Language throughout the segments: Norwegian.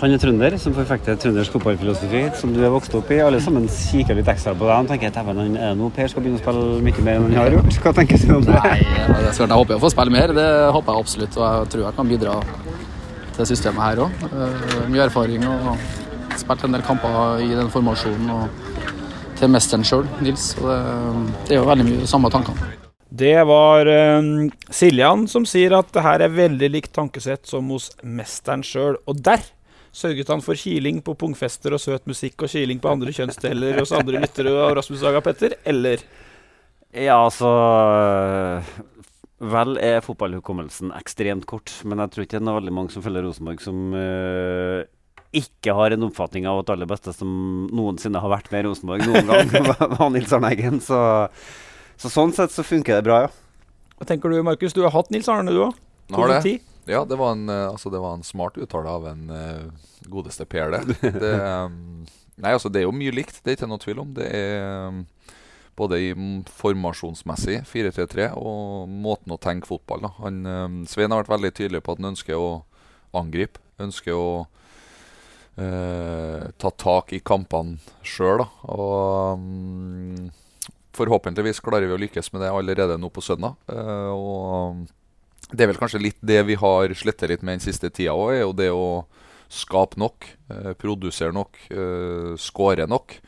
Han er trønder som forfekter trøndersk fotballfilosofi, som du er vokst opp i. Alle sammen kikker litt ekstra på deg og tenker at "Dæven, han er nå Per skal begynne å spille mye mer enn han har gjort. Hva tenker du om det? Nei, det er jeg håper jeg får spille mer. Det håper jeg absolutt. Og jeg tror jeg kan bidra til systemet her òg. Mye erfaring og spilt en del kamper i den formasjonen og til mesteren sjøl, Nils. Og det, det er jo veldig mye samme tankene. Det var eh, Siljan som sier at det her er veldig likt tankesett som hos mesteren sjøl. Og der sørget han for kiling på pungfester og søt musikk og kiling på andre kjønnsdeler hos andre lyttere av Rasmus Saga Petter, eller? Ja, altså Vel er fotballhukommelsen ekstremt kort, men jeg tror ikke det er veldig mange som følger Rosenborg som uh, ikke har en oppfatning av at aller beste som noensinne har vært med i Rosenborg noen gang, var Nils Arne Eggen. Så, så sånn sett så funker det bra, ja. Hva tenker du, Markus? Du har hatt Nils Arne, du òg? Har det. Ja, det var en, eh, altså, det var en smart uttale av en uh, godeste Per, det. det um, nei, altså, det er jo mye likt, det er ikke noe tvil om. Det er um, både i formasjonsmessig 4-3-3 og måten å tenke fotball da. Han, um, Svein har vært veldig tydelig på at han ønsker å angripe. Ønsker å uh, ta tak i kampene sjøl. Og um, forhåpentligvis klarer vi å lykkes med det allerede nå på søndag. Uh, og det er vel kanskje litt det vi har slettet litt med den siste tida òg, er jo det å skape nok, eh, produsere nok, eh, skåre nok.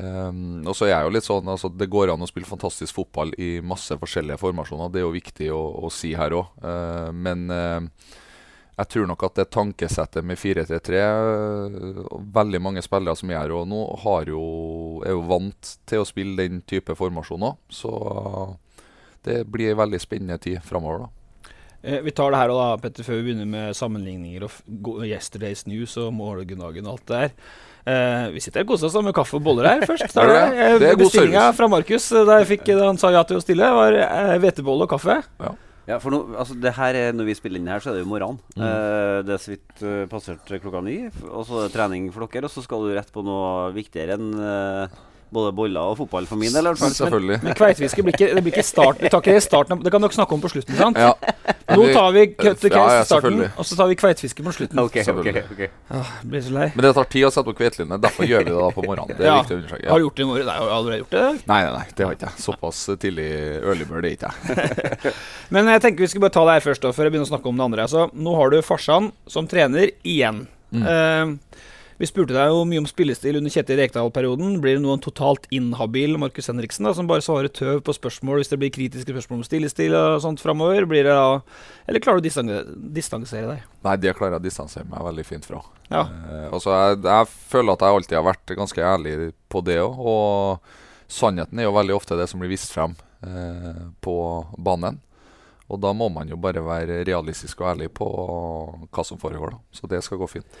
Um, og så er jeg jo litt sånn altså Det går an å spille fantastisk fotball i masse forskjellige formasjoner. Det er jo viktig å, å si her òg. men uh, jeg tror nok at det tankesettet med 4-3-3 uh, Veldig mange spillere som er her nå, jo, er jo vant til å spille den type formasjoner. Så det blir en veldig spennende tid framover, da. Eh, vi tar det her og da, Petter, før vi begynner med sammenligninger og f- Yesterday's News og morgendagen og alt det der. Eh, vi sitter og koser oss med kaffe og boller her først. Der, det? det, Det er god Bestillinga service. fra Markus eh, da, jeg fikk, da han sa ja til å stille, var eh, hvetebolle og kaffe. Ja, for no, altså det her er, Når vi spiller inn her, så er det jo morgenen. Mm. Eh, det er så vidt eh, passert klokka ni. Og så er det trening for dere, og så skal du rett på noe viktigere enn eh, både boller og fotball for min del. Selvfølgelig. Men kveitefiske blir ikke, det blir ikke start, vi tar ikke det i starten. Det kan dere snakke om på slutten. sant? Ja. Nå tar vi cut to case ja, i starten, og så tar vi kveitefiske på slutten. Ok, okay, okay. Ah, blir så lei. Men det tar tid å sette på kveitelinene. Derfor gjør vi det da på morgenen. Det er Ja. viktig å understreke. Har du gjort det i morgen? Nei, har du allerede gjort det? Nei, nei, nei, det har ikke jeg. Såpass tidlig early bird er ikke jeg. Men jeg tenker vi skal bare ta det her først, da, før jeg begynner å snakke om det andre. Altså, nå har du farsan som trener igjen. Mm. Eh, vi spurte deg jo mye om spillestil under Kjetil Rekdal-perioden. Blir det nå en totalt inhabil Markus Henriksen da, som bare svarer tøv på spørsmål hvis det blir kritiske spørsmål om stillestil og sånt framover? Blir det da Eller klarer du å distanse- distansere deg? Nei, det klarer jeg å distansere meg veldig fint fra. Ja. Eh, altså, jeg, jeg føler at jeg alltid har vært ganske ærlig på det òg. Og sannheten er jo veldig ofte det som blir vist frem eh, på banen. Og da må man jo bare være realistisk og ærlig på hva som foregår, da. Så det skal gå fint.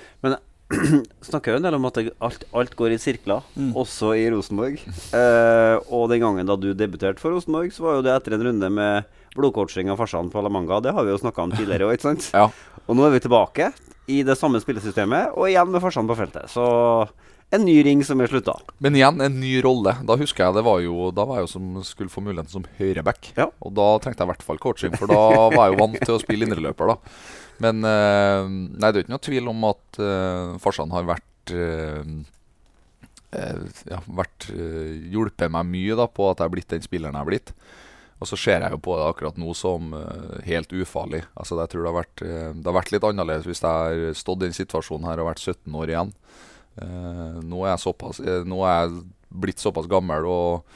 snakker jo en del om at alt, alt går i sirkler, Mm. også i Rosenborg. Eh, og den gangen da du debuterte for Rosenborg, så var jo det etter en runde med blodcoaching av farsan på Alamanga. Det har vi jo snakka om tidligere òg, ikke sant? Ja. Og nå er vi tilbake i det samme spillesystemet, og igjen med Farsan på feltet. Så en ny ring som er slutta. Men igjen, en ny rolle. Da husker jeg det var jo Da var jeg jo som skulle få muligheten som høyreback. Ja. Og da trengte jeg i hvert fall coaching, for da var jeg jo vant til å spille indreløper, da. Men eh, nei, det er ikke noe tvil om at eh, farsan har vært eh, ja, vært hjulpet meg mye da på at jeg er blitt den spilleren jeg er blitt. Og så ser jeg jo på det akkurat nå som helt ufarlig. Altså jeg tror det har, vært, det har vært litt annerledes hvis jeg har stått i den situasjonen her og vært 17 år igjen. Nå, er jeg såpass, nå er jeg blitt såpass gammel og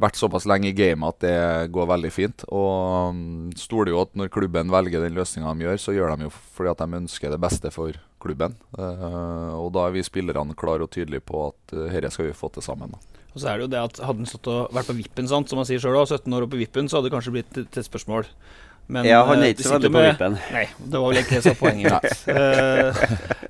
vært såpass lenge i gamet at det går veldig fint. Og mm, stoler jo at når klubben velger den løsninga de gjør, så gjør de jo fordi at de ønsker det beste for klubben. Eh, og da er vi spillerne klare og tydelige på at uh, dette skal vi få til sammen. Da. Og så er det jo det at Hadde han vært på vippen, sant, som han sier sjøl, 17 år og på vippen, så hadde det kanskje blitt et, et spørsmål. Men, Ja, han er eh, ikke så veldig på vippen. Nei, det var vel ikke det som var poenget mitt.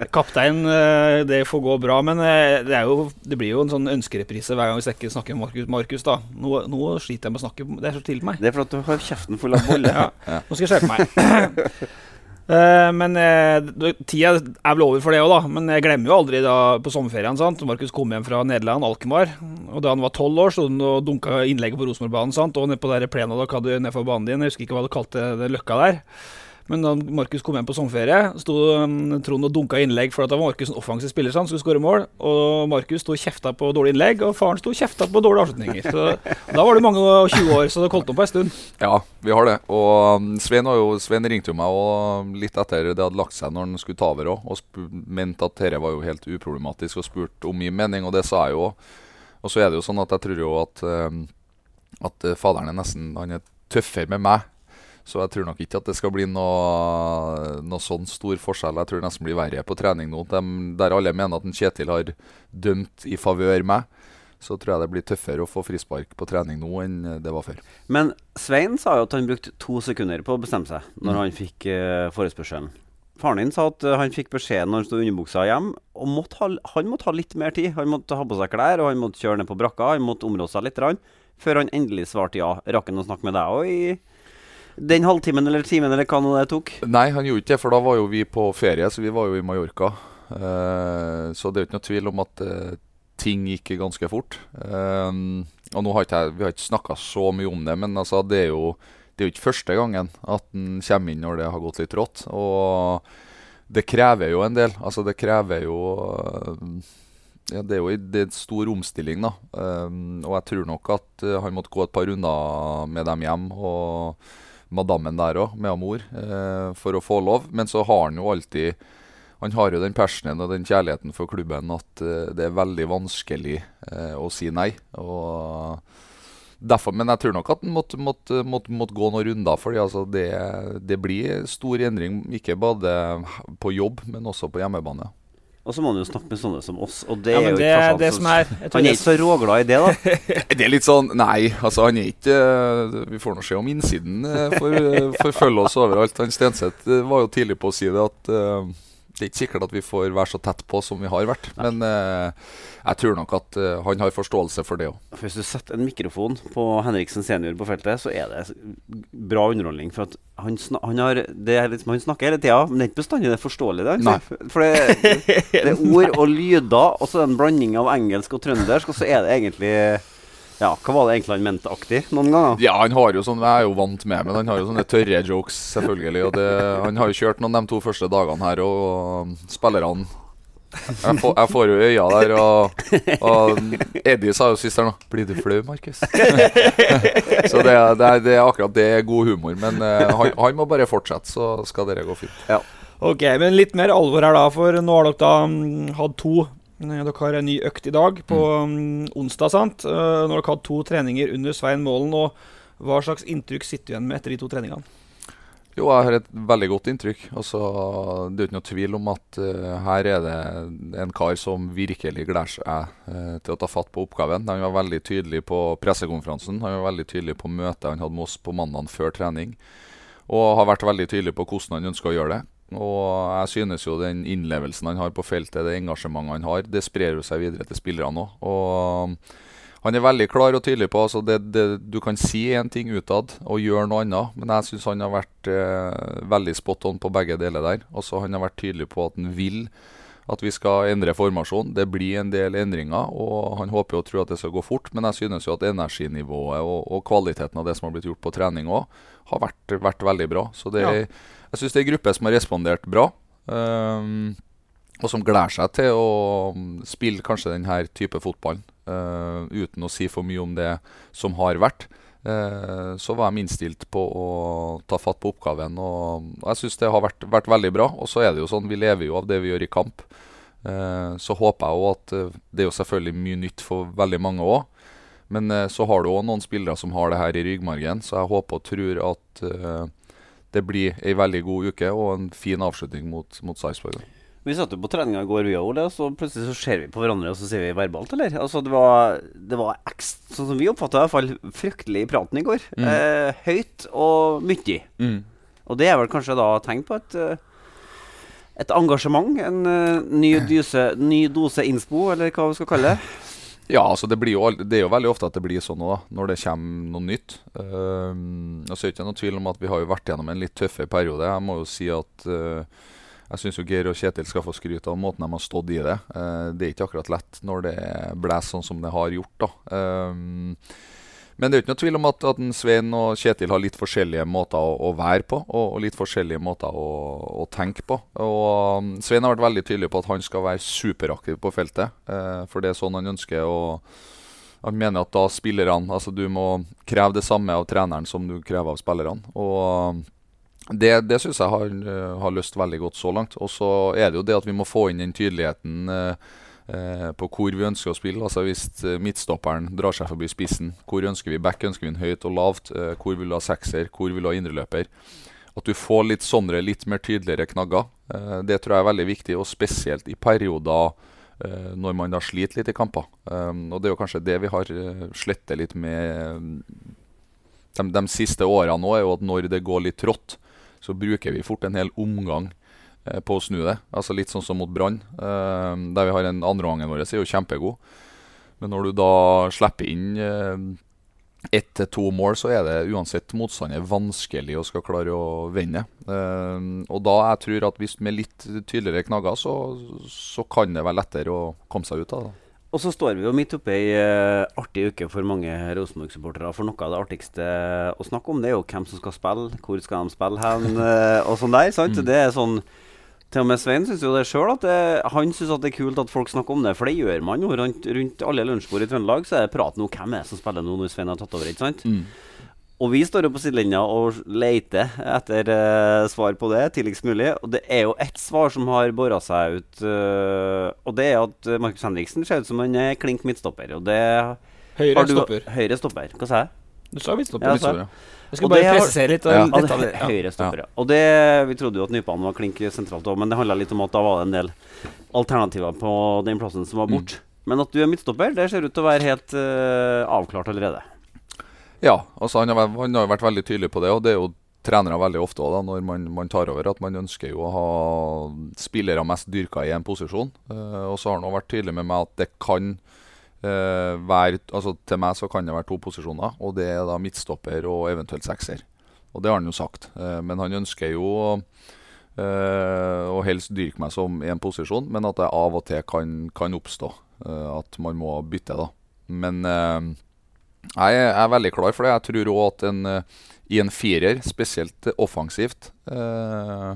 Eh, kaptein, uh, det får gå bra, men uh, det, er jo, det blir jo en sånn ønskereprise hver gang vi snakker, snakker om Markus. Markus da. Nå, nå sliter jeg med å snakke, det er så tidlig for meg. Det er for at du har kjeften full av boller. Ja. Nå skal jeg skjerpe meg. Eh, men eh, tida er vel over for det òg, da. Men jeg glemmer jo aldri da på sommerferien. sant? Markus kom hjem fra Nederland, Alkmaar. Og da han var tolv år, sto han og dunka innlegget på Rosenborgbanen. Og nede på der plena dere hadde nedfor banen din. Jeg husker ikke hva du kalte det løkka der. Men da Markus kom hjem på sommerferie, sto um, Trond og dunka innlegg for at det var Markus en offensiv spiller sant, skulle skåre mål. Og Markus sto og kjefta på dårlige innlegg, og faren sto og kjefta på dårlige avslutninger. Så Da var det mange og 20 år, så det holdt på en stund. Ja, vi har det. Og um, Svein, jo, Svein ringte jo meg og litt etter det hadde lagt seg når han skulle ta over òg, og mente at dette var jo helt uproblematisk, og spurte om min mening, og det sa jeg jo òg. Og så er det jo sånn at jeg tror jo at, um, at eh, faderen er nesten Han er tøffere med meg. Så jeg tror nok ikke at det skal bli noe, noe sånn stor forskjell. Jeg tror det nesten blir verre på trening nå. De, der alle mener at en Kjetil har dømt i favør meg, så tror jeg det blir tøffere å få frispark på trening nå enn det var før. Men Svein sa jo at han brukte to sekunder på å bestemme seg når han fikk uh, forespørselen. Faren din sa at eh, han fikk beskjed når han sto i underbuksa hjem, og måtte ha, han måtte ha litt mer tid. Han måtte ha på seg klær, og han måtte kjøre ned på brakka, han måtte områ seg litt, før han endelig svarte ja. Rakk han å snakke med deg òg i den halvtimen eller timen eller hva nå det tok? Nei, han gjorde ikke det, for da var jo vi på ferie, så vi var jo i Mallorca. Uh, så det er jo ikke noe tvil om at uh, ting gikk ganske fort. Uh, og nå har ikke jeg, Vi har ikke snakka så mye om det, men altså, det er jo det er jo ikke første gangen at han kommer inn når det har gått litt rått. Og det krever jo en del. Altså, det krever jo ja, Det er jo en- en stor omstilling, da. Um, og jeg tror nok at han måtte gå et par runder med dem hjem. Og madammen der òg, med mor, eh, for å få lov. Men så har han jo alltid Han har jo den passionen og den kjærligheten for klubben at eh, det er veldig vanskelig eh, å si nei. Og derfor, Men jeg tror nok at han måtte, måtte, måtte, måtte gå noen runder. for altså det, det blir stor endring, ikke bare på jobb, men også på hjemmebane. Og så må han jo snakke med sånne som oss, og det Ja, er jo det ikke det som- som er Han er ikke så råglad i det, da. Det er litt sånn Nei, altså han er ikke Vi får nå se om innsiden eh, får forfølge oss overalt. Han Stenseth eh, var jo tidlig på å si det at eh, det er ikke sikkert at vi får være så tett på som vi har vært. Men eh, jeg tror nok at eh, han har forståelse for det òg. Hvis du setter en mikrofon på Henriksen senior på feltet, så er det bra underholdning. For at han, sna han, har, det liksom, han snakker hele tida, men det er ikke bestandig det er forståelig. Det, for det, det er ord og lyder, og så en blanding av engelsk og trøndersk, og så er det egentlig Ja, hva var det egentlig han mente aktig noen ganger? Ja, han har jo sånn Jeg er jo vant med men han har jo sånne tørre jokes, selvfølgelig. Og det, han har jo kjørt noen de to første dagene her, og spillerne jeg får, jeg får jo øya der, og, og Eddie sa jo sist her nå 'Blir du flau, Markus?' så det, er- det, er- det er akkurat det er god humor. Men uh, han, han må bare fortsette, så skal dere gå fint. Ok, men litt mer alvor her, da. For nå har dere da mm, hatt to Dere har en ny økt i dag, på mm, onsdag. sant? Når Nå har dere hatt to treninger under Svein Målen. Og hva slags inntrykk sitter du igjen med etter de to treningene? Jo, jeg har et veldig godt inntrykk. Altså, det er ikke noe tvil om at uh, her er det en kar som virkelig gleder seg uh, til å ta fatt på oppgaven. Han var veldig tydelig på pressekonferansen. Han var veldig tydelig på møtet han hadde med oss på mandag før trening. Og har vært veldig tydelig på hvordan han ønsker å gjøre det. Og jeg synes jo den innlevelsen han har på feltet, det engasjementet han har, det sprer jo seg videre til spillerne òg. Og han er veldig klar og tydelig på altså det, det, Du kan si én ting utad og gjøre noe annet, men jeg syns han har vært eh, veldig spot on på begge deler der. Altså Han har vært tydelig på at han vil at vi skal endre formasjon. Det blir en del endringer, og han håper og tror at det skal gå fort. Men jeg synes jo at energinivået og, og kvaliteten av det som har blitt gjort på trening òg, har vært, vært, veldig bra. Så det, ja. jeg synes det er en gruppe som har respondert bra. Um, og som gleder seg til å spille kanskje denne type fotball. Uh, uten å si for mye om det som har vært. Uh, så var de innstilt på å ta fatt på oppgaven. Og jeg syns det har vært, vært, veldig bra. Og så er det jo sånn, vi lever jo av det vi gjør i kamp. Uh, så håper jeg òg at Det er jo selvfølgelig mye nytt for veldig mange òg. Men så har du òg noen spillere som har det her i ryggmargen, så jeg håper og tror at det blir ei veldig god uke og en fin avslutning mot, mot Sarpsborg. Vi satt jo på treninga i går, vi òg, og så plutselig så ser vi på hverandre og så sier vi verbalt, eller? Altså, det var, det var ekst, sånn som vi oppfatta i fryktelig i praten i går. Mm. Eh, høyt og mye. Mm. Og det er vel kanskje da tegn på et, eh, et engasjement? En uh, ny, dose, ny, dose innspo, eller hva vi skal kalle det? Ja, altså det, jo, det, er jo veldig ofte at det blir sånn da, når det kommer noe nytt. Uh, og så er det ikke noe tvil om at vi har jo vært gjennom en litt tøffere periode. Jeg må jo si at uh, jeg syns Geir og Kjetil skal få skryte av måten de har stått i det. Uh, det er ikke akkurat lett når det blåser sånn som det har gjort. da. Um, men det er ikke noe tvil om at, at Svein og Kjetil har litt forskjellige måter å, å være på, og, og, litt forskjellige måter å, å tenke på. Og um, Svein har vært veldig tydelig på at han skal være superaktiv på feltet, eh, for det er sånn han ønsker. og han mener at da spillerne Altså du må kreve det samme av treneren som du krever av spillerne. Og det, det syns jeg har, eh, har, løst veldig godt så langt. Og så er det jo det at vi må få inn den tydeligheten eh, eh på hvor vi ønsker å spille. Altså Hvis eh, midtstopperen drar seg forbi spissen, hvor ønsker vi back? Ønsker vi en høyt og lavt? Eh, hvor vil du ha sekser? Hvor vil du ha indreløper? At du får litt sånne litt mer tydeligere knagger. Eh, det tror jeg er veldig viktig, og spesielt i perioder når man da sliter litt i kamper. og det er jo kanskje det vi har slettet litt med de, de siste årene nå, er jo at når det går litt trått, så bruker vi fort en hel omgang eh, på å snu det. Altså Litt sånn som mot Brann, eh, der vi har en andreomgangen vår er jo kjempegod. Men når du da slipper inn eh, ett til to mål, så er det uansett motstander vanskelig å skal klare å vende. Og da jeg tror at hvis med litt tydeligere knagger, så, så kan det være lettere å komme seg ut av det. Og så står vi jo midt oppe i uh, artig uke for mange Rosenborg-supportere. For noe av det artigste å snakke om, det er jo hvem som skal spille, hvor skal de spille hen, uh, og sånn der. sant? Mm. Det er sånn til og med Svein syns jo det sjøl at det, han synes at det er kult at folk snakker om det. For det gjør man jo rundt, rundt alle lunsjbord i Trøndelag. Så er det prat nå hvem er det som spiller nå når Svein har tatt over. ikke sant? Mm. Og vi står jo på sidelinja og leter etter uh, svar på det tidligst mulig. Og det er jo ett svar som har bora seg ut, uh, og det er at Markus Henriksen ser ut som en klink midtstopper. Og det Høyre du, stopper. Høyre stopper. Hva sa jeg? Du sa midtstopper. Ja, jeg skal bare presisere litt. Ja, ja, det, høyre stopper, ja. Og det, Vi trodde jo at Nypan var klink sentralt òg, men det handla litt om at da var det en del alternativer på den plassen som var borte. Mm. Men at du er midtstopper, det ser ut til å være helt uh, avklart allerede. Ja, altså han har, han har, vært veldig tydelig på det. Og det er jo trenere veldig ofte også, da, når man, man, tar over, at man ønsker jo å ha spillere mest dyrka i en posisjon. Uh, og så har han også vært tydelig med meg at det kan uh, være altså Til meg så kan det være to posisjoner, og det er da midtstopper og eventuelt sekser. Og det har han jo sagt. Uh, men han ønsker jo å helst dyrke meg som i en posisjon, men at det av og til kan, kan oppstå at man må bytte, da. Men jeg er veldig klar for det. Jeg tror òg at en, eh, i en firer, spesielt offensivt, eh,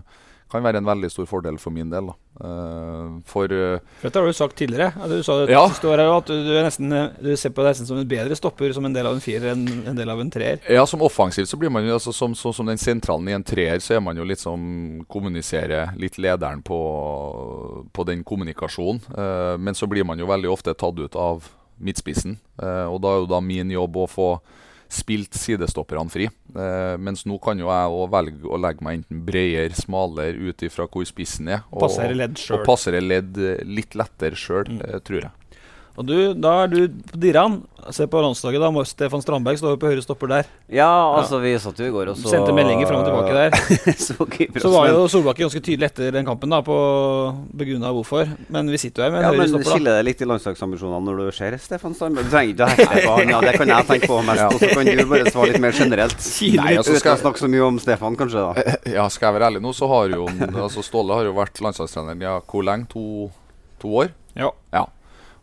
kan være en veldig stor fordel for min del. Uh, for, uh, Dette har du sagt tidligere. Du sa det ja. siste året at du, nesten, du, ser på deg som en bedre stopper som en del av en firer enn en del av en treer. Ja, som offensivt så blir man jo altså, som, som, som, den sentralen i en treer, så er man jo litt som kommuniserer litt lederen på, på den kommunikasjonen. Uh, men så blir man jo veldig ofte tatt ut av midtspissen. Eh, og da er jo da min jobb å få spilt sidestopperne fri. Eh, mens nå kan jo jeg òg velge å legge meg enten bredere, smalere ut ifra hvor spissen er. Og, passere ledd selv. Og passer ledd litt lettere sjøl, mm. eh, tror jeg. Og du, da er du på Diran. Se på landslaget, da må Stefan Strandberg stå jo på høyre stopper der. Ja, altså, vi satt jo i går og så Sendte meldinger fram og tilbake der. så, Så var jo Solbakken ganske tydelig etter den kampen, da, på begrunna hvorfor. Men vi sitter jo her med ja, høyre men stopper, da. Skiller det litt i landslagsambisjonene når du ser Stefan Strandberg? Du trenger ikke å hekte på han, ja, det kan jeg tenke på mest. Og så kan du bare svare litt mer generelt. Nei, altså, skal jeg snakke så mye om Stefan, kanskje. da Ja, skal jeg være ærlig nå, så har jo altså Ståle har jo vært landslagstrener ja, hvor lenge? To, to år? Ja. Ja.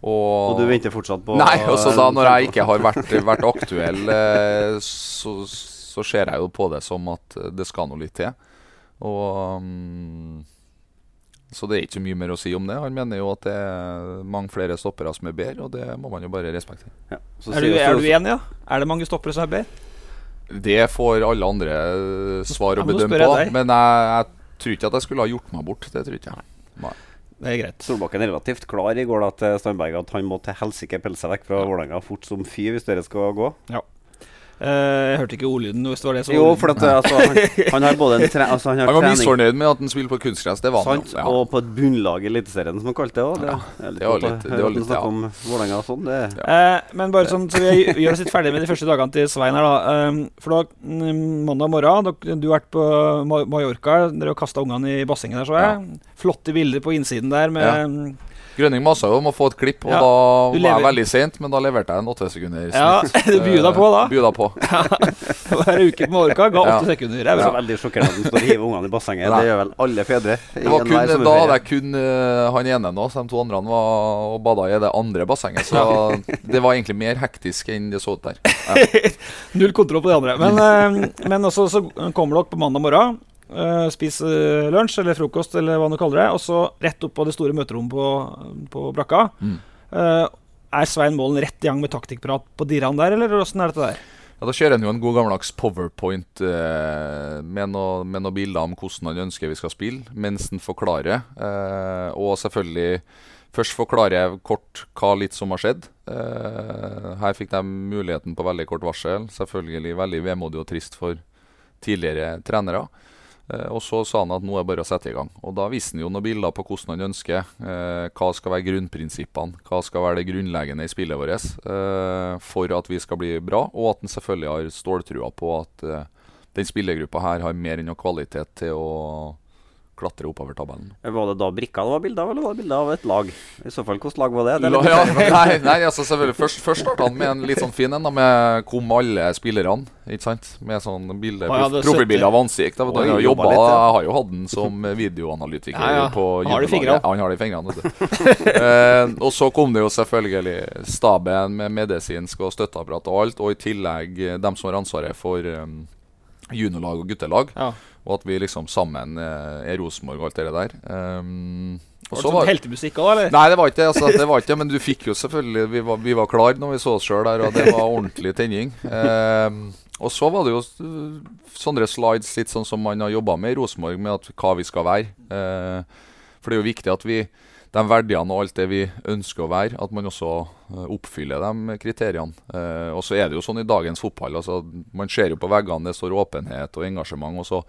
Og, Og du venter fortsatt på Nei, altså da når jeg ikke har vært, vært aktuell, eh, så, så ser jeg jo på det som at det skal noe litt til. Og mm, Så det er ikke så mye mer å si om det. Han mener jo at det er mange flere stoppere som er bedre, og det må man jo bare respektere. ja. Så Er du, er du enig, da? Er det mange stoppere som er bedre? Det får alle andre eh, svar og bedømme på, men jeg, jeg tror ikke at jeg skulle ha gjort meg bort. Det tror ikke jeg. Nei. Det er greit. Solbakken er relativt klar i går da til Strandberg at han må til helsike pelle seg vekk fra Vålerenga fort som fy hvis dere skal gå. Eh, jeg hørte ikke ordlyden hvis det var det som Jo, for at, altså, han, han har både en tre, altså, han har Han var misfornøyd med at han spiller på kunstgress. Det var han. sant, Ja. og på et bunnlag i Eliteserien, som han kalte det òg. Det, ja, det var litt- det var litt, ja. om Vålerenga og sånn. Det, Eh, men bare sånn, så vi gjør oss litt ferdig med de første dagene til Svein her, da. Eh, for da, mm, mandag morgen, du har vært på Mallorca. Dere har kasta ungene i bassenget der, så jeg. Flotte bilder på innsiden der med Ja. Grønning masa jo om å få et klipp, og Ja, da var lever- jeg veldig sent, men da leverte jeg en åtte sekunder Ja, du deg på da. Byr deg på. Hver uke på Mallorca ga åtte Ja. sekunder. Jeg er det er veldig sjokkert at han står og hiver ungene i bassenget. Nei. Det gjør vel alle fedre. i Det var kun, da hadde jeg kun eh, han ene nå, så de to andre var og bada i det andre bassenget. Så det var egentlig mer hektisk enn det så ut der. Null kontroll på de andre. Men, eh, men også så kommer dere på mandag morgen. Uh, spis eh, lunsj eller frokost eller hva du kaller det. Og så rett opp på det store møterommet på, på brakka. Mm. Uh, er Svein Målen rett i gang med taktikkprat på Dirran der, eller åssen er dette der? Ja, Da kjører han jo en god gammeldags powerpoint eh, med noen med noen bilder om hvordan han ønsker vi skal spille, mens han forklarer. Eh, og selvfølgelig først forklarer jeg kort hva litt som har skjedd. Eh, her fikk de muligheten på veldig kort varsel. Selvfølgelig veldig vemodig og trist for tidligere trenere. Eh, og så sa han at nå er det bare å sette i gang. Og da viste han jo noen bilder på hvordan han ønsker. Eh, hva skal være grunnprinsippene, hva skal være det grunnleggende i spillet vårt eh, for at vi skal bli bra, og at han selvfølgelig har ståltrua på at den spillergruppa her har mer enn noe kvalitet til å klatre oppover tabellen. Var det da brikka det var bilde av, eller var det bilde av et lag? I så fall, hvilket lag var det? det La, ja, nei, nei, altså selvfølgelig Først, først starta han med en litt sånn fin en, med kom alle spillerne. Ikke sant? Med sånn bilde, profilbilde av ansikt. Da, da, jeg, jobba jobba, litt, ja. jeg har jo hatt den som videoanalytiker Ja, ja. på Han har det i fingrene. Ja, han har det i fingrene. vet du. eh, og så kom det jo selvfølgelig staben med medisinsk og støtteapparat og alt, og i tillegg eh, dem som har ansvaret for um, juniorlag og guttelag. Ja. Og at vi liksom sammen eh, er Rosenborg og alt det der. Um, Var det så sånn heltemusikk òg, eller? Nei, det var ikke. Altså, det var ikke Men du fikk jo selvfølgelig Vi var, vi var klar når vi så oss sjøl der, og det var ordentlig tenning. Um, og så var det jo sånne slides litt sånn som man har jobba med i Rosenborg, med at, hva vi skal være. Uh, for det er jo viktig at vi de verdiene og alt det vi ønsker å være, at man også oppfyller de kriteriene. Eh, og så er det jo sånn i dagens fotball. altså Man ser jo på veggene det står åpenhet og engasjement. og så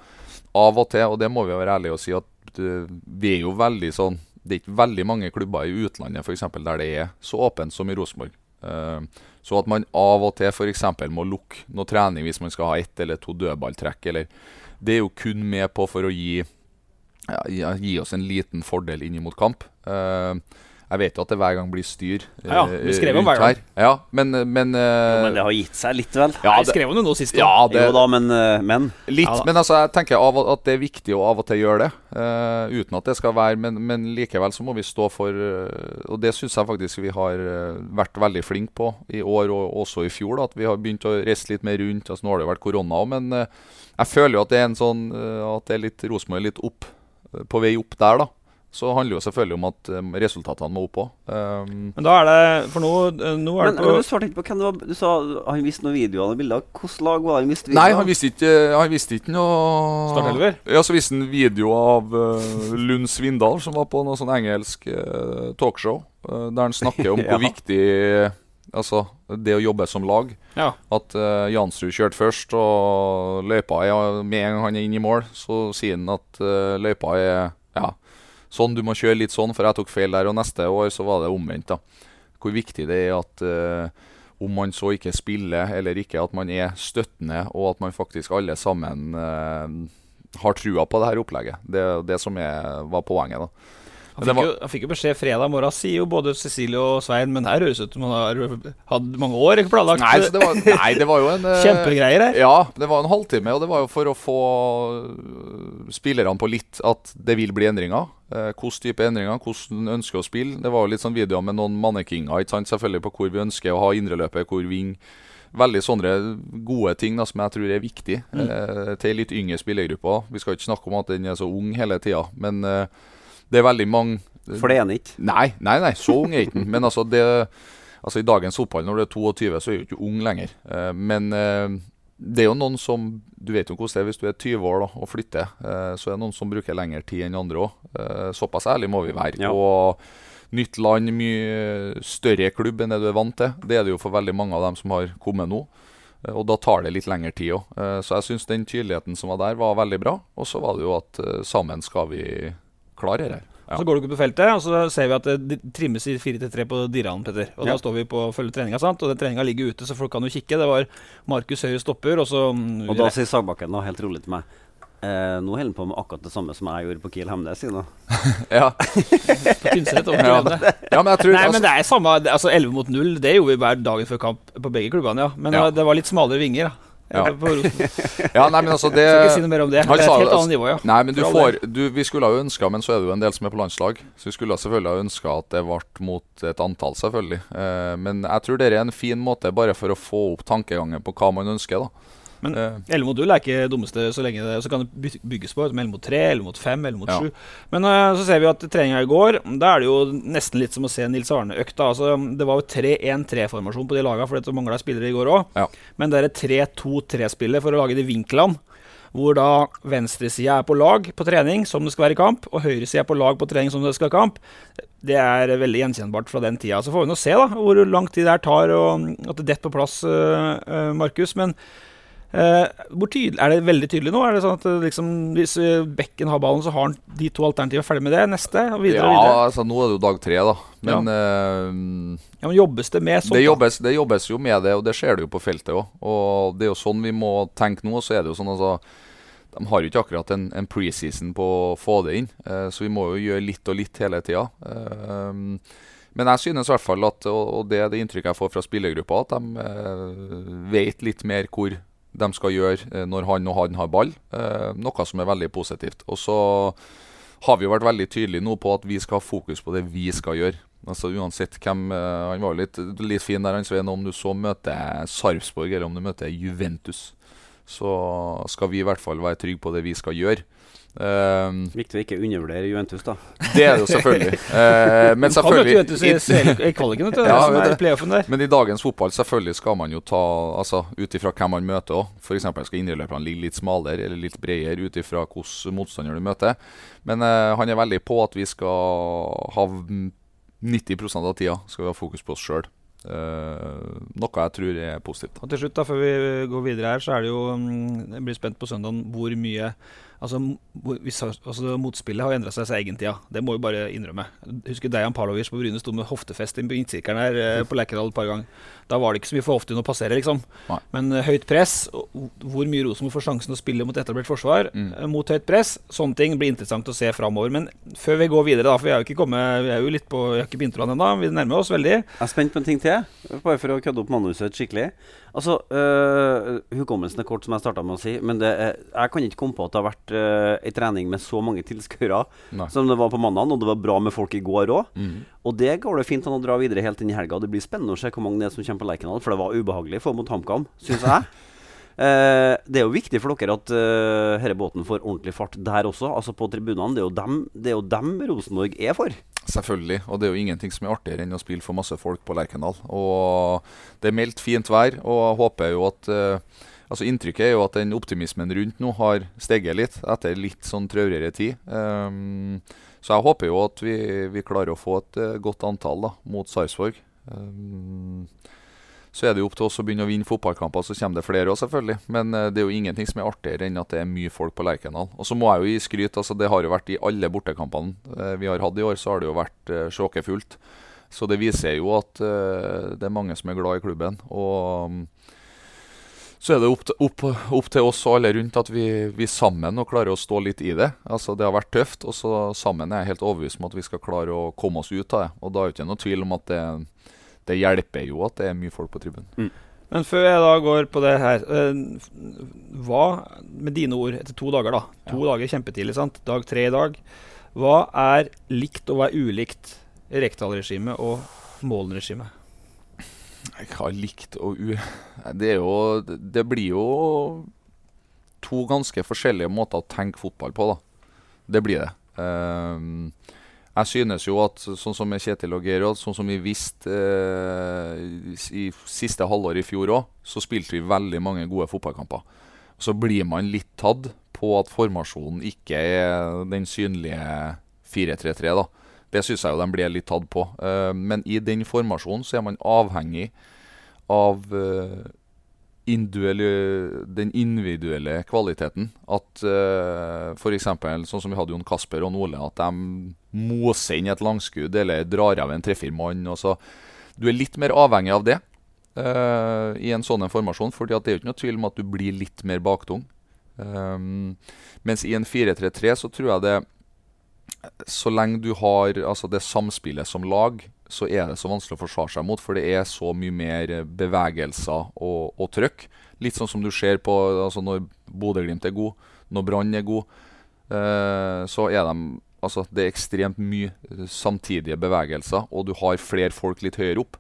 Av og til, og det må vi være ærlige og si, at eh, vi er jo veldig sånn Det er ikke veldig mange klubber i utlandet for eksempel, der det er så åpent som i Rosenborg. Eh, så at man av og til f.eks. må lukke noe trening hvis man skal ha ett eller to dødballtrekk, eller Det er jo kun med på for å gi ja, gi oss en liten fordel inn mot kamp. Eh, jeg vet jo at det hver gang blir styr Ja, ja, vi skrev om hver gang. her. Ja, men, men, eh, Jo, men det har gitt seg litt, vel? ja, Jeg skrev om det nå sist. ja, det, jo da, men, eh, men Litt, Ja da. men altså, jeg tenker av, og- at det er viktig å av og til gjøre det. Uh, uten at det skal være Men, men likevel så må vi stå for uh, Og det syns jeg faktisk vi har eh, vært veldig flinke på i år og også i fjor. Da, at vi har begynt å reise litt mer rundt. Altså, nå har det vært korona òg, men uh, jeg føler jo at det er en sånn eh, At det er litt Rosenborg litt opp eh, på vei opp der, da. Så handler det jo selvfølgelig om at eh, resultatene må opp òg. Um, Men da er det For nå, eh, nå er Men, det men på du svarte ikke på hvem det var. Du sa han viste noen videoer og bilder. Hvilket lag var det han viste videoer Nei, han visste ikke, han visste ikke noe Startelver? Ja, så viste han video av uh, Lund Svindal, som var på noe sånn engelsk uh, talkshow, uh, der han snakker om Ja. hvor viktig Altså, det å jobbe som lag. Ja. At uh, Jansrud kjørte først, og løypa er Med en gang han er inne i mål, så sier han at eh, løypa er Ja, sånn du må kjøre litt sånn, for jeg tok feil der. Og neste år så var det omvendt, da. hvor viktig det er at uh, om man så ikke spiller eller ikke, at man er støttende, og at man faktisk alle sammen uh, har trua på det her opplegget. Det er det som er, var poenget. da. Han fikk, jo, han fikk, jo, beskjed fredag morgen, sier jo både Cecilie og Svein, men her høres ut som han har hatt mange år ikke planlagt. Nei, det var, nei, det var jo en Kjempegreier her. Ja, det var en halvtime, og det var jo for å få spillerne på litt at det vil bli endringer. Eh, Hvilken type endringer, hvordan ønsker å spille. Det var jo litt sånn videoer med noen mannekinger selvfølgelig på hvor vi ønsker å ha indreløpet, hvor ving Veldig sånne gode ting da, som jeg tror er viktig mm. eh, til litt yngre spillergrupper. Vi skal ikke snakke om at den er så ung hele tida, men eh, det er veldig mange For det er han ikke? Nei, nei, nei, så ung er ikke Men altså, det, altså, i dagens fotball, når du er 22, så er du ikke ung lenger. Uh, men uh, det er jo noen som Du vet jo hvordan det er hvis du er 20 år da, og flytter. Uh, så er det noen som bruker lengre tid enn andre òg. såpass ærlig må vi være. Ja. Og nytt land, mye større klubb enn det du er vant til. Det er det jo for veldig mange av dem som har kommet nå. Og da tar det litt lengre tid òg. Så jeg syns den tydeligheten som var der, var veldig bra. Og så var det jo at sammen skal vi klare her. Ja. Så går du ut på feltet, og så ser vi at det trimmes i 4-3 på Diran. Petter. Og ja. Da står vi på å følge treninga, sant? og den treninga ligger ute, så folk kan jo kikke. Det var Markus Høyre stopper, og så mm, Og da sier Sagbakken da helt rolig til meg eh, Nå holder han på med akkurat det samme som jeg gjorde på Kiel Hemnes. ja. Tynset over ja. ja, men jeg tror Nei, altså, men det er samme Altså 11 mot 0, det gjorde vi hver dagen før kamp på begge klubbene, ja. Men ja. det var litt smalere vinger. da ja. ja, nei, men altså det Skal ikke si noe mer om det. Det er et helt annet nivå, ja. Nei, men du får du, Vi skulle ha ønska, men så er det jo en del som er på landslag. Så vi skulle selvfølgelig ha ønska at det ble mot et antall, selvfølgelig. Eh, men jeg tror det er en fin måte bare for å få opp tankegangen på hva man ønsker, da. Men uh, 11 mot 0 er ikke dummeste så lenge det Så kan det bygges på 11 mot 3, 11 mot 5, 11 mot 7. Ja. Men uh, så ser vi at treninga i går Da er det jo nesten litt som å se Nils Arne-økta. Altså, det var jo 3-1-3-formasjon på de lagene, for det mangla spillere i går òg. Ja. Men det er et 3-2-3-spillet for å lage de vinklene. Hvor da venstresida er på lag på trening, som det skal være i kamp, og høyresida er på lag på trening, som det skal være i kamp. Det er veldig gjenkjennbart fra den tida. Så får vi nå se da hvor lang tid det her tar, og at det detter på plass, uh, Markus. Men tydelig, Er det veldig tydelig nå? Er det sånn at liksom, Hvis eh, Bekken har ballen, så har han de to alternativene ferdig med det? Neste? Og videre, ja, videre. altså nå er det jo dag tre, da. Men, ja. Uh, ja, men jobbes det med sånt? Det jobbes, det jobbes, jo med det, og det ser du jo på feltet òg. Og det er jo sånn vi må tenke nå. Så er det jo sånn altså De har jo ikke akkurat en, en preseason på å få det inn, uh, så vi må jo gjøre litt og litt hele tida. Men jeg synes i hvert fall at, og det er det inntrykket jeg får fra spillergruppa, at de vet litt mer hvor de skal gjøre eh, når han og han har ball. Eh, noe som er veldig positivt. Og så har vi jo vært veldig tydelige nå på at vi skal ha fokus på det vi skal gjøre. Altså Uansett hvem eh, Han var jo litt, litt fin der, han Svein. Om du så møter Sarpsborg eller om du møter Juventus, så skal vi i hvert fall være trygge på det vi skal gjøre. Um, Viktig å ikke undervurdere Juventus, da. Det er det jo selvfølgelig. uh, men selvfølgelig Juventus i, i kvaliken. Ja, det, men i dagens fotball selvfølgelig skal man jo ta Altså Ut ifra hvem man møter òg. F.eks. skal indreløperne ligge litt smalere eller litt bredere ut ifra hvilken motstander du møter. Men uh, han er veldig på at vi skal ha 90% av tida skal vi ha fokus på oss sjøl. Uh, noe jeg tror er positivt. Og til slutt, da, før vi går videre her, så er det jo mm, Jeg blir spent på søndag hvor mye Altså, hvis, altså Motspillet har endra seg seg egen tida. Det må vi bare innrømme. Husker Dejan Palovic på Bryne sto med hoftefest på innsirkelen her eh, på Lerkendal et par ganger. Da var det ikke så mye for ofte å passere, liksom. Nei. Men uh, høyt press, hvor mye Rosenborg får sjansen å spille mot etablert forsvar mm. uh, mot høyt press, sånne ting blir interessant å se framover. Men før vi går videre, da, for vi er jo ikke kommet, vi er jo litt på, vi har ikke begynt ennå, vi nærmer oss veldig. Jeg er spent på en ting til, bare for å kødde opp manuset skikkelig. Altså, øh, Hukommelsen er kort, som jeg starta med å si. Men er, jeg kan ikke komme på at det har vært øh, ei trening med så mange tilskuere som det var på mandag. Og det var bra med folk i går òg. Mm. Og det går det fint an å dra videre helt inn i helga. Det blir spennende å se hvor mange det er som kommer på Lerkendal. For det var ubehagelig for mot HamKam, syns jeg. Uh, det er jo viktig for dere at uh, denne båten får ordentlig fart der også, altså på tribunene. Det er jo dem, det er jo dem Rosenborg er for. Selvfølgelig, og det er jo ingenting som er artigere enn å spille for masse folk på Lerkendal. Og det er meldt fint vær, og jeg håper jo at eh, Altså Inntrykket er jo at den optimismen rundt nå har steget litt etter litt sånn traurere tid. Um, så jeg håper jo at vi, vi klarer å få et uh, godt antall da, mot Sarpsborg. Um, så er det jo opp til oss å begynne å vinne fotballkamper, så kommer det flere òg, selvfølgelig. Men uh, det er jo ingenting som er artigere enn at det er mye folk på Lerkendal. Og så må jeg jo gi skryt. altså Det har jo vært i alle bortekampene uh, vi har hatt i år, så har det jo vært uh, sjåkefullt. Så det viser jo at det er mange som er glad i klubben. Og um, så er det opp til, opp, opp til, oss og alle rundt at vi, vi sammen nå klarer å stå litt i det. Altså Det har vært tøft, og så sammen er jeg helt overbevist om at vi skal klare å komme oss ut av det. Og da er det ikke noe tvil om at det, det hjelper jo at det er mye folk på tribunen. Mm. Men før jeg da går på det her Hva, med dine ord, etter to dager, da. To ja. dager kjempetidlig, sant. Dag tre i dag. Hva er likt og hva er ulikt Rekdal-regimet og Målen-regimet? Hva er likt og u... Det er jo Det blir jo to ganske forskjellige måter å tenke fotball på, da. Det blir det. Um, jeg synes jo at sånn som med Kjetil og Geir, sånn som vi visste eh, i siste halvår i fjor òg, så spilte vi veldig mange gode fotballkamper. Så blir man litt tatt på at formasjonen ikke er den synlige 4-3-3. da. Det syns jeg jo de ble litt tatt på. Eh, men i den formasjonen så er man avhengig av individuelle, den individuelle kvaliteten. At uh, f.eks. sånn som vi hadde Jon Kasper og Nole, at de moser inn et langskudd eller drar av en tre-fire mann. Du er litt mer avhengig av det uh, i en sånn formasjon, for det er jo ikke noe tvil om at du blir litt mer baktung. Um, mens i en 4-3-3 så tror jeg det Så lenge du har altså det samspillet som lag, så er det så vanskelig å forsvare seg mot. For det er så mye mer bevegelser og, og trøkk. Litt sånn som du ser på altså når Bodø-Glimt er god, når Brann er god. Uh, så er de Altså, det er ekstremt mye samtidige bevegelser, og du har flere folk litt høyere opp.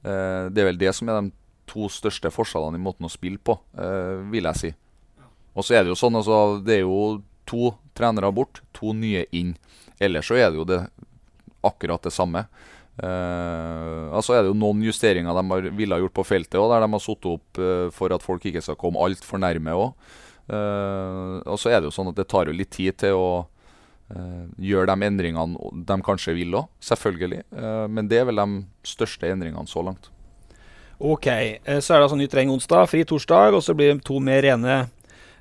Uh, det er vel det som er de to største forskjellene i måten å spille på, uh, vil jeg si. Og så er det jo sånn, altså, det er jo to trenere bort, to nye inn. Ellers så er det jo det akkurat det samme. Uh, altså er det jo noen justeringer de har, ville ha gjort på feltet, også, der de har satt opp uh, for at folk ikke skal komme altfor nærme. Uh, og så er det jo sånn at det tar jo litt tid til å gjøre de endringene de kanskje vil òg, selvfølgelig. men det er vel de største endringene så langt. Ok, så er det altså ny terreng onsdag, fri torsdag, og så blir det to mer rene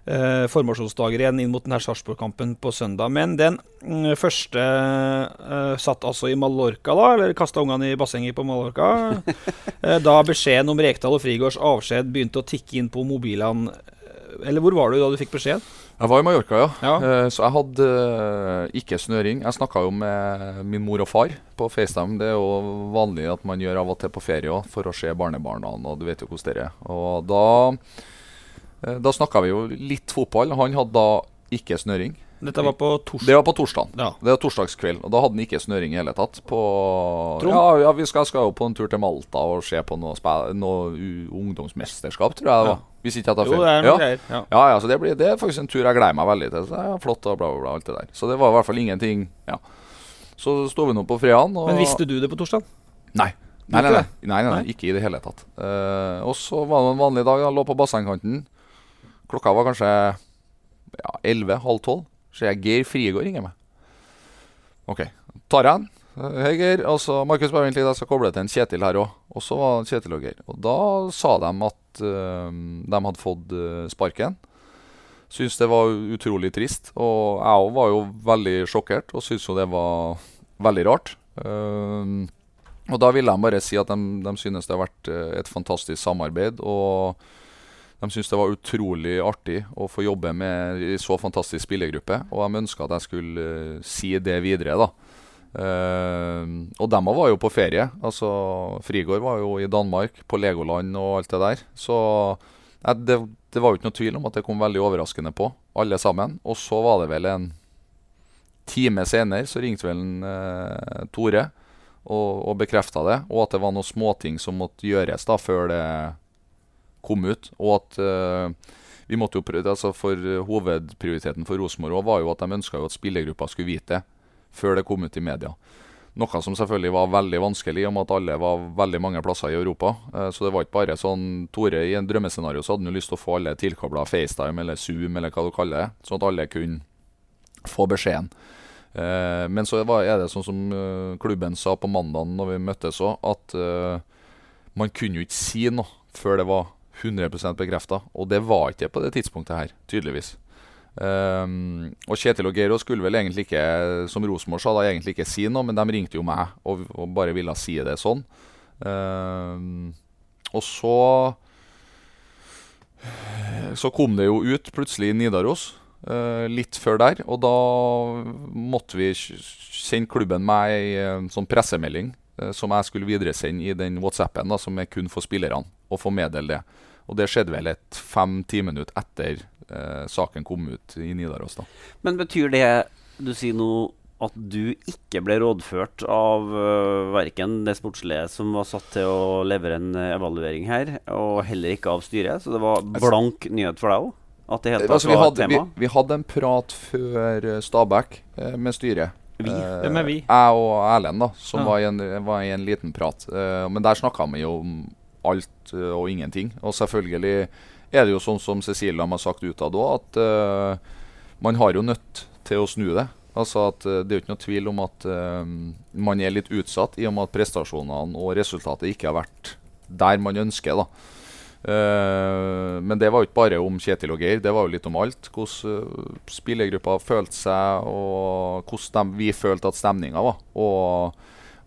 eh, formasjonsdager igjen inn mot denne Sarpsborg-kampen på søndag. Men den mm, første eh, satt altså i Mallorca, da, eller kasta ungene i bassenget på Mallorca. eh, da beskjeden om Rekdal og Frigårds avskjed begynte å tikke inn på mobilene. Eh, eller hvor var du da du fikk beskjed? Jeg var i Mallorca, ja. ja. Uh, så jeg hadde uh, ikke snøring. Jeg snakka jo med min mor og far på FaceTime. Det er jo vanlig at man gjør av og til på ferie òg, for å se barnebarna. Og du vet jo hvordan det er. Og da Eh, da snakka vi jo litt fotball. Han hadde da ikke snøring. Dette var på torsdag? Det var på torsdag. Ja. Det var torsdagskveld. Og da hadde han ikke snøring i hele tatt. På, ja, ja, vi skal, skal, jo på en tur til Malta og se på noe, noe ungdomsmesterskap, tror jeg det var. Ja. Hvis ikke jeg tar feil. Jo, det er noe greier. Ja, ja, ja så det, blir, det, er faktisk en tur jeg gleder meg veldig til. Så er flott og bla, bla, bla, alt det der. Så det var i hvert fall ingenting Ja. Så sto vi nå på fredagen. Men visste du det på torsdag? Nei. Nei nei, nei, nei, nei, ikke i det hele tatt. Uh, og så var det en vanlig dag. Jeg lå på bassengkanten. Klokka var kanskje ja, 11, halv 12. Så jeg Geir Friegård ringer meg. OK. Tar jeg den. Hei, Geir. Altså, Markus, bare vent litt, jeg skal koble til en Kjetil her òg. Og så var Kjetil og Geir. Og da sa de at uh, de hadde fått uh, sparken. Syns det var utrolig trist. Og jeg òg var jo veldig sjokkert og syntes jo det var veldig rart. Uh, og da ville de bare si at de, de synes det har vært et fantastisk samarbeid. Og de syntes det var utrolig artig å få jobbe med en så fantastisk spillergruppe. Og de ønska at jeg skulle uh, si det videre. da. Uh, og dem var jo på ferie. Altså, Frigård var jo i Danmark, på Legoland og alt det der. Så uh, det, det, var jo ikke noe tvil om at det kom veldig overraskende på, alle sammen. Og så var det vel en time senere så ringte vel en, Tore og, og bekrefta det. Og at det var noen småting som måtte gjøres da før det kom ut. Og at uh, vi måtte jo prøve, altså for Hovedprioriteten for Rosenborg var jo at de ønska at spillergruppa skulle vite det før det kom ut i media. Noe som selvfølgelig var veldig vanskelig, om at alle var veldig mange plasser i Europa. Uh, så det var ikke bare sånn Tore, i en drømmescenario så hadde han lyst til å få alle tilkobla FaceTime eller Zoom eller hva du kaller det, sånn at alle kunne få beskjeden. Uh, men så er det sånn som klubben sa på mandag når vi møttes òg, at man kunne jo ikke si noe før det var 100% bekrefta. Og det var ikke på det tidspunktet her, tydeligvis. Um, og Kjetil og Geiro skulle vel egentlig ikke, som Rosenborg sa, da egentlig ikke si noe, men de ringte jo meg og, og bare ville si det sånn. Um, og så Så kom det jo ut plutselig i Nidaros uh, litt før der, og da måtte vi sende klubben med ei sånn pressemelding uh, som jeg skulle videresende i den WhatsAppen da, som er kun for spillerne, og få meddele det. Og det skjedde vel et fem-ti minutter etter eh, saken kom ut i Nidaros. da. Men betyr det du sier nå at du ikke ble rådført av uh, verken det sportslige som var satt til å levere en evaluering her, og heller ikke av styret? Så det var Altså- blank nyhet for deg òg? At det helt tatt Altså, vi, var hadde, vi, tema? vi hadde en prat før eh, Stabæk eh, med styret. Vi? Eh, Hvem er vi? Jeg og Erlend, da, som Ja. var, i en, var i en liten prat. Eh, men der snakka vi jo om alt eh, og ingenting. Og selvfølgelig er det jo sånn som Cecilia har sagt utad òg, at uh, man har jo nødt til å snu det. Altså at eh, Det er jo ikke noe tvil om at uh, man er litt utsatt, i og med at prestasjonene og resultatet ikke har vært der man ønsker. da. Men det var jo ikke bare om Kjetil og Geir, det var jo litt om alt. Hvordan spillergruppa følte seg, og hvordan vi følte at stemninga var. Og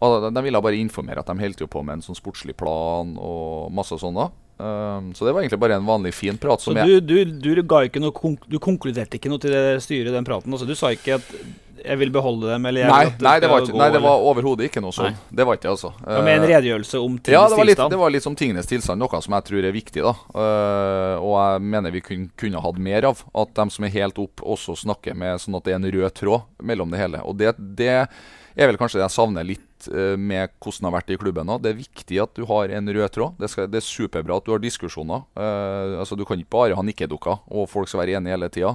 De ville bare informere at de holdt på med en sånn sportslig plan og masse sånn. da. um, så det var egentlig bare en vanlig fin prat. Så du, du, du, noe du konkluderte ikke noe til det styret i den praten? Altså, du sa ikke at 'jeg vil beholde dem', eller nei, at nei, det var, ikke, nei, det var overhodet ikke noe sånn. Det var ikke altså. Ja, Med en Eh, redegjørelse om Ja, det var, litt, tilstand? det var litt som tingenes tilstand, noe som jeg tror er viktig. da uh, Og jeg mener vi kun, kunne hatt mer av. At de som er helt opp, også snakker med sånn at det er en rød tråd mellom det hele. Og det, det er vel kanskje det jeg savner litt eh, med hvordan det har vært i klubben. Det er viktig at du har en rød tråd. Det, skal, det er superbra at du har diskusjoner. Uh, altså Du kan ikke bare ha nikkedukker, og folk skal være enige hele tida.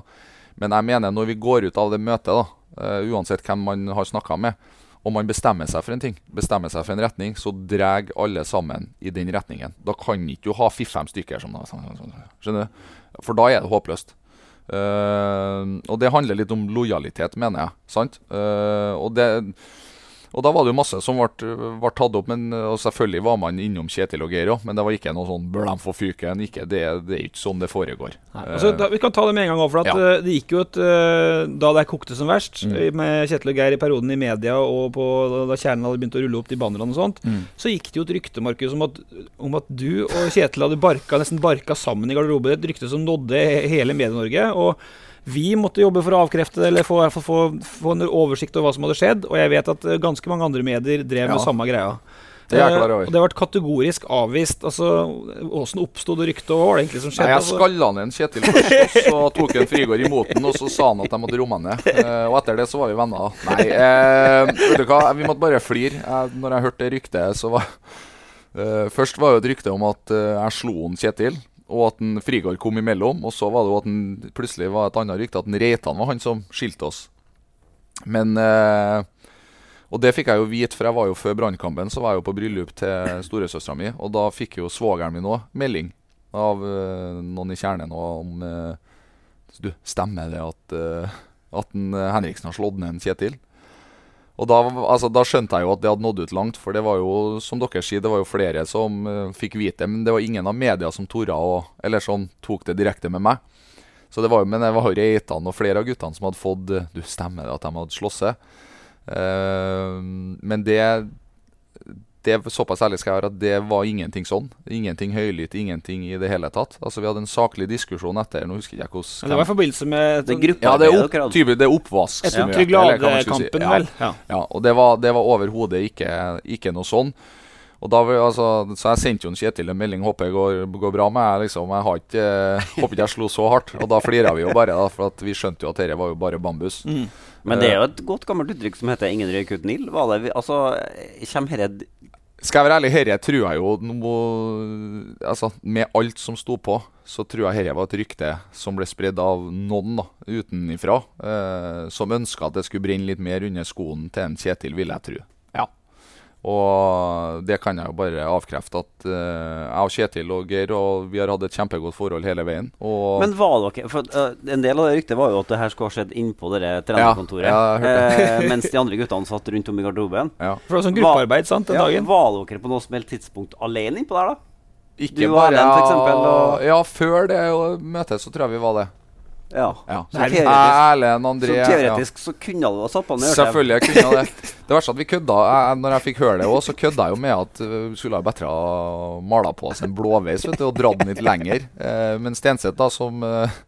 Men jeg mener når vi går ut av det møtet, da uh, uansett hvem man har snakka med, og man bestemmer seg for en ting, bestemmer seg for en retning, så drar alle sammen i den retningen. Da kan ikke du ha fire-fem stykker som da Skjønner du? For da er det håpløst. Eh, og det handler litt om lojalitet, mener jeg. Sant? Eh, og det og da var det jo masse som ble, tatt opp, men og selvfølgelig var man innom Kjetil og Geir òg. Men det var ikke noe sånn 'bør de få fyken'? Ikke, det, det er ikke sånn det foregår. Altså, da, vi kan ta det med en gang òg, for at, Ja. eh, Det gikk jo et eh, Da det kokte som verst, Mm. med Kjetil og Geir i perioden i media, og på, da kjernen hadde begynt å rulle opp de bannerne og sånt, Mm. så gikk det jo et rykte Markus, om, at, om at du og Kjetil hadde barka, nesten barka sammen i garderoben. Et rykte som nådde hele Medie-Norge. og vi måtte jobbe for å avkrefte det, eller få, få, få en oversikt over hva som hadde skjedd. Og jeg vet at eh, ganske mange andre medier drev Ja. med samme greia. Det er jeg klar over. Og det ble kategorisk avvist. Altså, Åssen oppsto det ryktet, og hva var det egentlig som skjedde? Nei, jeg Altså, skalla ned en Kjetil først, og så tok en Frigård imot den, og så sa han at de måtte romme ned. Eh, og etter det så var vi venner. Nei, eh, vet du hva, vi måtte bare flire. Jeg, når jeg hørte det ryktet, så var eh, Først var jo et rykte om at jeg slo en Kjetil, og at en Frigård kom imellom. Og så var det jo at den plutselig var et annet rykte, at en Reitan var han som skilte oss. Men eh, Og det fikk jeg jo vite, for jeg var jo før brannkampen så var jeg jo på bryllup til storesøstera mi. Og da fikk jo svogeren min òg melding av eh, noen i kjernen om eh, Du, stemmer det at, eh, at en, eh, Henriksen har slått ned en Kjetil? Og da, altså, da skjønte jeg jo at det hadde nådd ut langt, for det var jo, som dere sier, det var jo flere som uh, fikk vite. Men det var ingen av media som torde å Eller som tok det direkte med meg. Så det var jo, Men det var jo Reitan og flere av guttene som hadde fått eh, Du, stemmer det at de hadde slåss seg? Eh, men det det Såpass ærlig skal jeg være at det var ingenting sånn. Ingenting høylytt, ingenting i det hele tatt. Altså Vi hadde en saklig diskusjon etter. Nå husker jeg ikke hvordan det var i forbindelse med Det sånn, gruppe- Ja, det er, opp, typer, det er oppvask. Etter eller hva man skulle si. Ja. vel? Ja. Ja, og det var, det var overhodet ikke, ikke noe sånn. Og da, altså, så jeg sendte jo en Kjetil en melding. Håper det går, går bra med jeg, Liksom. Jeg har ikke, håper ikke jeg slo så hardt. Og da flira vi jo bare, da, for at vi skjønte jo at dette var jo bare bambus. Mm. Men det er jo et godt gammelt uttrykk som heter 'ingen røyk uten ild'. Var det, vi- altså, kommer dette Skal jeg være ærlig, herre tror jeg jo noe, altså, Med alt som sto på, så tror jeg herre var et rykte som ble spredd av noen da, utenifra, eh, som ønska at det skulle brenne litt mer under skoen til en Kjetil, vil jeg tro. Og det kan jeg jo bare avkrefte at uh, jeg og Kjetil og Geir og vi har hatt et kjempegodt forhold hele veien. Og Men var dere For uh, en del av det ryktet var jo at det her skulle ha skjedd innpå det trenerkontoret. Ja, eh, mens de andre guttene satt rundt om i garderoben. ja. For det var sånn gruppearbeid sant, den Ja, dagen. var dere på noe som helst tidspunkt alene innpå der, da? Ikke Du og bare Erlend, for eksempel, og- Ja, før det møtet så tror jeg vi var det. Ja. Ja. Så Erlend teoretisk, så teoretisk ja. så kunne du ha satt på den. Selvfølgelig jeg kunne jeg det. Det verste at vi kødda jeg, Når jeg fikk høre det òg, så kødda jeg jo med at uh, vi skulle ha bedre mala på oss en blåveis vet du, og dratt den litt lenger. Eh, men Stenseth, da, som eh,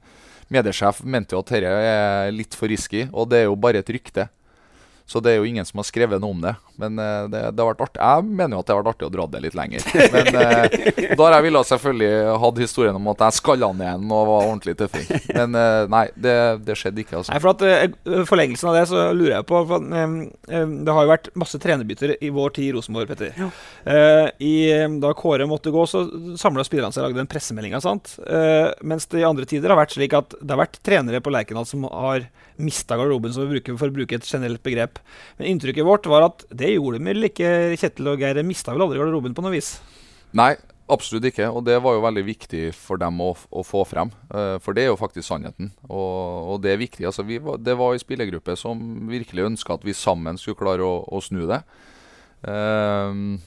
mediesjef, mente jo at dette er litt for risky, og det er jo bare et rykte. Så det er jo ingen som har skrevet noe om det. Men uh, det, det har vært artig. Jeg mener jo at det har vært artig å dra det litt lenger. Men uh, da har jeg ville selvfølgelig hatt historien om at jeg skalla ned en og var ordentlig tøffing. Men uh, nei, det, det skjedde ikke, altså. Nei, for at eh, Forlengelsen av det så lurer jeg på for, eh, eh, Det har jo vært masse trenerbytter i vår tid i Rosenborg, Petter. Eh, i, eh, da Kåre måtte gå, så samla spillerne seg og lagde den pressemeldinga. Uh, mens det i andre tider har vært slik at det har vært trenere på Lerkendal som har mista garderoben, som vi bruker for å bruke et generelt begrep. Men inntrykket vårt var at det gjorde de vel ikke. Kjetil og Geir mista vel aldri garderoben på noe vis? Nei, absolutt ikke. Og det var jo veldig viktig for dem å, å få frem. Eh, for det er jo faktisk sannheten. Og, og det er viktig. Altså, var, det var en spillergruppe som virkelig ønska at vi sammen skulle klare å, å snu det. Um,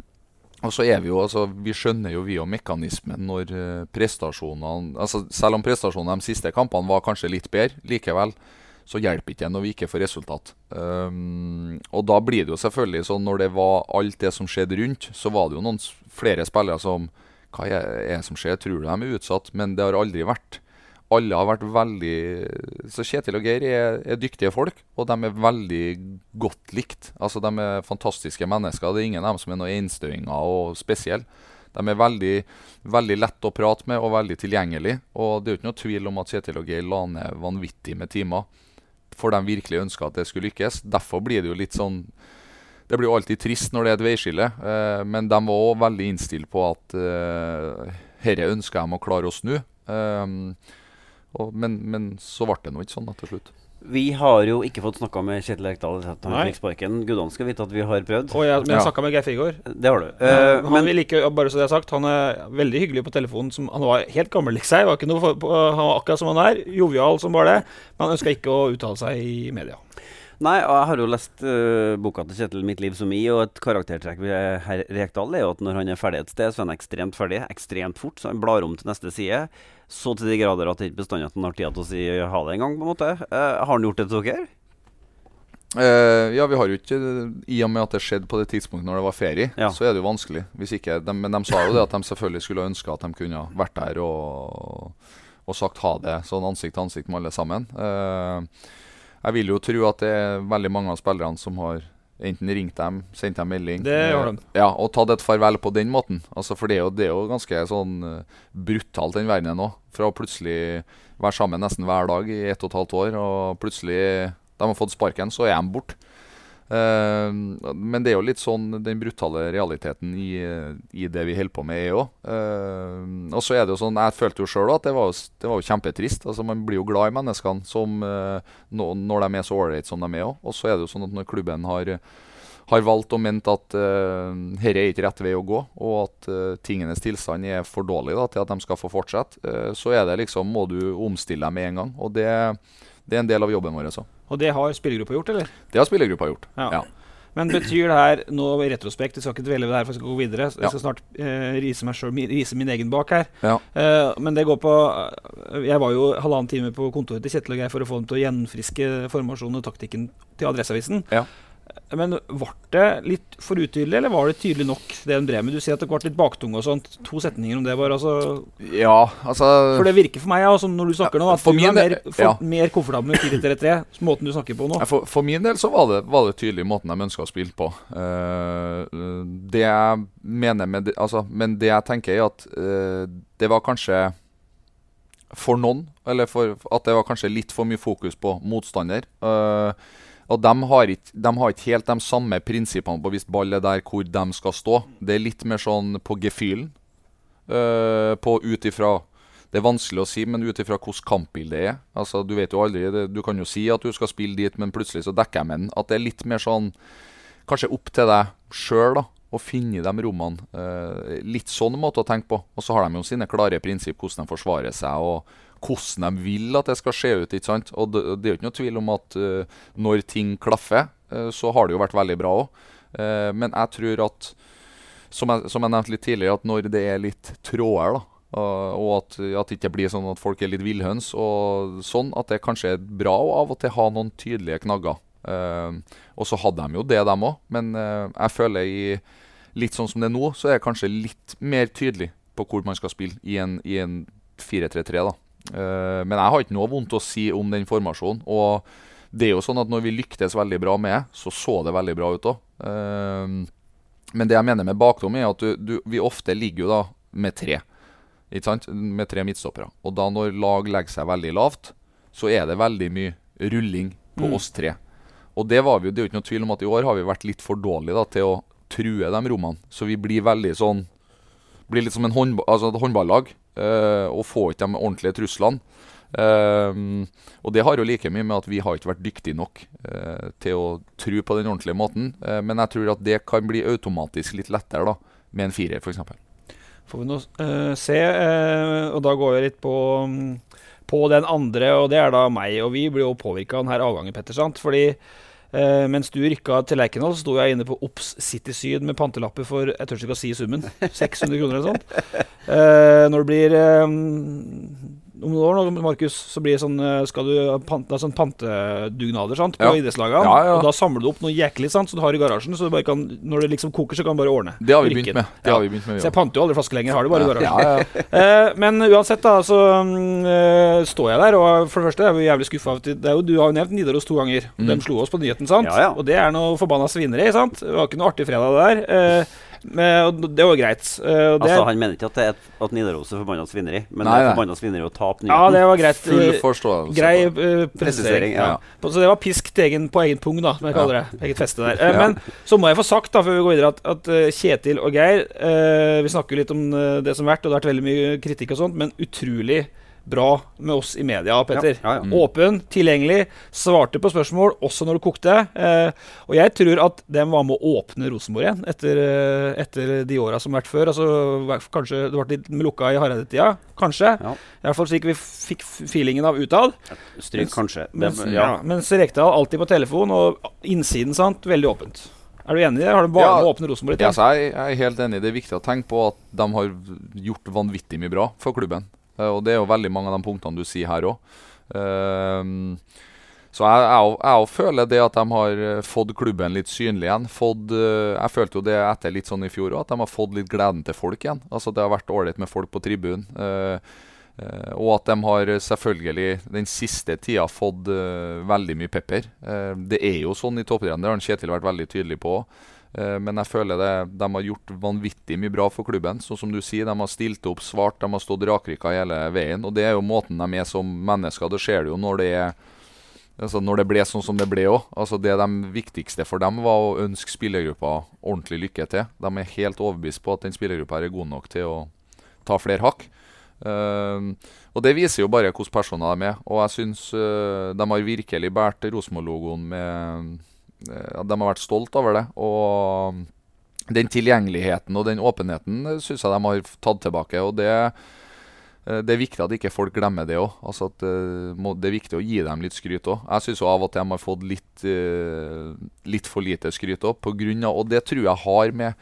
og så er Vi jo, altså, vi skjønner jo vi og mekanismen når eh, prestasjonene altså Selv om prestasjonene de siste kampene var kanskje litt bedre, likevel så hjelper ikke det når vi ikke får resultat. Um, og da blir det jo selvfølgelig sånn når det var alt det som skjedde rundt, så var det jo noen flere spillere som Hva er det som skjer? Tror du de er utsatt? Men det har aldri vært. Alle har vært veldig Så Kjetil og Geir er, er dyktige folk, og de er veldig godt likt. Altså De er fantastiske mennesker. Det er ingen av dem som er noen enstøinger og spesielle. De er veldig, veldig lett å prate med og veldig tilgjengelig. Og det er jo ikke noe tvil om at Kjetil og Geir la ned vanvittig med timer. For de virkelig ønska at det skulle lykkes. Derfor blir det jo litt sånn Det blir jo alltid trist når det er et veiskille, eh, men de var òg veldig innstilt på at eh, herre ønsker de å klare å snu. Eh, og, men, men så ble det nå ikke sånn da, til slutt. Vi har jo ikke fått snakka med Kjetil Rekdal. Gudene skal vite at vi har prøvd. Oh, ja, men jeg Ja. snakka med Geir Frigård. Det har du. Uh, Eh, han, men vil ikke, bare så det er sagt, han er veldig hyggelig på telefonen. Som, han var helt gammel, liksom. Var ikke noe for, på, han var akkurat som han er. Jovial som bare det. Men han ønska ikke å uttale seg i media. Nei, og jeg har jo lest uh, boka til Kjetil 'Mitt liv som i', og et karaktertrekk ved herr Rekdal er jo at når han er ferdig et sted, så er han ekstremt ferdig, ekstremt fort. Så han blar om til neste side. Så til de grader at det ikke bestandig at han har tid til å si ha det engang, på en måte. Eh, har han gjort det til dere? Eh, ja, vi har jo ikke I og med at det skjedde på det tidspunktet når det var ferie, Ja. så er det jo vanskelig. Ikke, de, men de sa jo det at de selvfølgelig skulle ønske at de kunne vært der og, og sagt ha det sånn ansikt til ansikt med alle sammen. Eh, jeg vil jo tro at det er veldig mange av spillerne som har enten ringte dem, sendte dem melding Det gjorde de. eh, Ja, og tatt et farvel på den måten. Altså, for det er jo, det er jo ganske sånn eh, brutalt, den verdenen nå. Fra å plutselig være sammen nesten hver dag i ett og et halvt år, og plutselig de har fått sparken, så er de borte. Eh, men det er jo litt sånn den brutale realiteten i, i det vi holder på med, er òg. og så er det jo sånn Jeg følte jo sjøl at det var, jo- det var jo kjempetrist. Altså Man blir jo glad i menneskene som, eh, når de er så ålreite som de er òg. Og så er det jo sånn at når klubben har har valgt og ment at uh, dette er ikke rett vei å gå, og at uh, tingenes tilstand er for dårlig da, til at de skal få fortsette, uh, så er det liksom, må du omstille deg med en gang. Og det, det er en del av jobben vår. også. Og det har spillergruppa gjort, eller? Det har spillergruppa gjort. Ja. Ja. Men betyr det her nå i retrospekt Jeg skal ikke dvele ved det her, for jeg skal gå videre. Jeg Ja. skal snart eh, rise meg selv, rise min egen bak her. Ja. Eh, men det går på eh, Jeg var jo halvannen time på kontoret til Kjetil og Geir for å få dem til å gjenfriske formasjonen og taktikken til Adresseavisen. Ja. Men ble det litt for utydelig, eller var det tydelig nok, det hun drev med? Du sier at det ble litt baktung og sånt. To setninger om det, bare. Altså, ja, altså for det virker for meg, altså, når du snakker nå, at du er mer, for, ja. mer komfortabel med 4-3-3, måten du snakker på nå. For, for min del så var det, var det tydelig måten de ønska å spille på. Uh, det jeg mener med det, altså, Men det jeg tenker, er at uh, det var kanskje for noen, eller for, at det var kanskje litt for mye fokus på motstander. Eh, og de har, ikke, de har ikke helt de samme prinsippene på hvis ball er der hvor de skal stå. Det er litt mer sånn på gefühlen. Uh, på ut ifra Det er vanskelig å si, men ut ifra hvordan kampbildet er. Altså, Du vet jo aldri det, Du kan jo si at du skal spille dit, men plutselig så dekker jeg med den. At det er litt mer sånn Kanskje opp til deg sjøl, da. Å finne de rommene. Uh, litt sånn måte å tenke på. Og så har de jo sine klare prinsipp, hvordan de forsvarer seg, og hvordan de vil at det skal se ut. ikke sant? Og det, det er jo ikke noe tvil om at uh, når ting klaffer, uh, så har det jo vært veldig bra òg. men jeg tror at som jeg, som jeg nevnte litt tidligere, at når det er litt tråder, da, Og, at, at det ikke blir sånn at folk er litt villhøns og sånn. At det kanskje er bra å av og til ha noen tydelige knagger. Uh, og så hadde de jo det, dem òg. Men uh, jeg føler i litt sånn som det er nå, så er det kanskje litt mer tydelig på hvor man skal spille i en, i en 4-3-3. da. Uh, men jeg har ikke noe vondt å si om den formasjonen. Og det er jo sånn at når vi lyktes veldig bra med, så så det veldig bra ut òg. men det jeg mener med bakrom, er at du, du, vi ofte ligger jo da med tre. Ikke sant? Med tre midtstoppere. Og da når lag legger seg veldig lavt, så er det veldig mye rulling på mm. oss tre. Og det var vi, det er jo ikke noe tvil om at i år har vi vært litt for dårlige da, til å true de rommene. Så vi blir veldig sånn Blir litt som håndba altså et håndballag. eh, og får ikke de ordentlige truslene. Eh, og det har jo like mye med at vi har ikke vært dyktige nok eh, til å tro på den ordentlige måten. men jeg tror at det kan bli automatisk litt lettere da, med en firer, f.eks får vi nå uh, se. Uh, og da går vi litt på, um, på, den andre, og det er da meg. Og vi blir jo påvirka av denne avgangen, Petter. Fordi uh, mens du rykka til Lerkendal, sto jeg inne på Ops City Syd med pantelapper for jeg tør ikke å si summen. 600 kroner eller sånt. når det blir om noen år, Markus, så blir det sånn, eh, skal du pante, sånn pantedugnader sant, på ja. idrettslagene. Ja, ja. Og da samler du opp noe jæklig sant, som du har i garasjen. Så kan, når det liksom koker, så kan du bare ordne. Det har vi begynt med. Det har vi begynt med så jeg panter jo aldri flaske lenger. Har det bare i garasjen. eh, men uansett, da, så uh, står jeg der, og for det første er jeg jævlig skuffa. Du har jo nevnt Nidaros to ganger. Mm. De slo oss på nyheten, sant? Og det er noe forbanna svineri, sant? Det var ikke noe artig fredag, det der. Eh, men, det var greit. Uh, altså, han mener ikke at, det er at Nidaros er forbanna svineri, men nei, det er forbanna svineri å tape nyheten. Ja, det var greit. Full forståelse. Grei uh, presisering. Ja. Ja. Så det var pisk egen, på egen pung, da, som jeg kaller det. Eget feste der. Uh, men så må jeg få sagt, da, før vi går videre, at, at Kjetil og Geir Vi snakker litt om det som har vært, og det har vært veldig mye kritikk og sånt, men utrolig bra med oss i media, Petter. Ja, ja, ja. Mm. Åpen, tilgjengelig, svarte på spørsmål også når det kokte. Eh, og jeg tror at den var med å åpne Rosenborg igjen etter, eh, etter de åra som har vært før. Altså, kanskje det ble litt lukka i Hareide-tida. Kanskje. Ja. I hvert fall slik vi fikk feelingen av utad. Stryk, kanskje. Mens, ja. mens Rekdal alltid på telefon, og innsiden sant, veldig åpent. Er du enig i det? Har du bare ja, åpne Rosenborg? Ja, jeg er helt enig. Det er viktig å tenke på at de har gjort vanvittig mye bra for klubben. Eh, og det er jo veldig mange av de punktene du sier her òg. Ehm, så jeg, jeg, føler det at de har eh, fått klubben litt synlig igjen. Fått, eh, jeg følte jo det etter litt sånn i fjor òg, at de har fått litt gleden til folk igjen. Altså Det har vært ålreit med folk på tribunen. og at de har selvfølgelig den siste tida fått veldig mye pepper. det er jo sånn i toppidretten, det har Kjetil vært veldig tydelig på. Eh, men jeg føler det, de har gjort vanvittig mye bra for klubben. Sånn som du sier, De har stilt opp svart, de har stått rakrykka hele veien. Og Det er jo måten de er som mennesker. Det ser du jo når det altså når det ble sånn som det ble òg. Altså det de viktigste for dem var å ønske spillergruppa ordentlig lykke til. De er helt overbevist på at den spillergruppa er god nok til å ta flere hakk. Uh, og Det viser jo bare hvilke personer de er. Og jeg syns uh, de har virkelig båret Rosenborg-logoen med Eh, de har vært stolt over det. Og den tilgjengeligheten og den åpenheten syns jeg de har tatt tilbake. og det eh, det er viktig at ikke folk glemmer det òg. Altså eh, det er viktig å gi dem litt skryt òg. Jeg syns av og til de har fått litt, litt for lite skryt òg. Og det tror jeg har med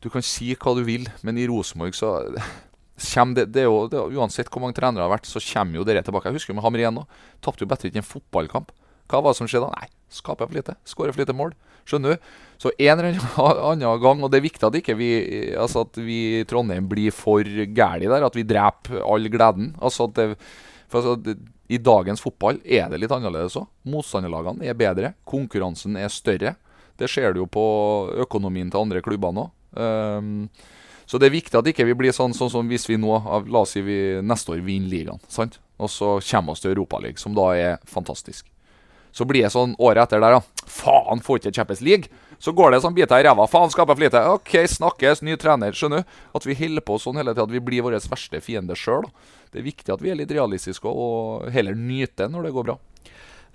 Du kan si hva du vil, men i Rosenborg så det, det, jo, det Uansett hvor mange trenere det har vært, så kommer jo dere tilbake. Jeg husker med Hamrén òg. Tapte jo bedre ikke en fotballkamp. Hva var det som skjedde? Nei, skaper for lite. Skårer for lite mål. Skjønner du? Så en eller annen gang, og det er viktig at ikke vi altså at vi i Trondheim blir for gæli der, at vi dreper all gleden. Altså at det, for altså, I dagens fotball er det litt annerledes òg. Motstanderlagene er bedre. Konkurransen er større. Det ser du jo på økonomien til andre klubber nå. Um, så det er viktig at ikke vi blir sånn, sånn som hvis vi nå, la oss si vi neste år vinner ligaen, og så kommer vi til Europaligaen, som da er fantastisk. Så blir det sånn året etter der, ja. Faen, får ikke Champions League. Så går det sånn biter i ræva. Faen, skaper for lite. OK, snakkes, ny trener. Skjønner du? At vi holder på sånn hele tida. At vi blir vår verste fiende sjøl. Det er viktig at vi er litt realistiske og heller nyter når det går bra.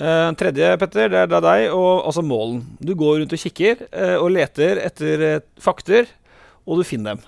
Uh, tredje, Petter, det er deg, og altså målen. Du går rundt og kikker uh, og leter etter uh, fakter, og du finner dem.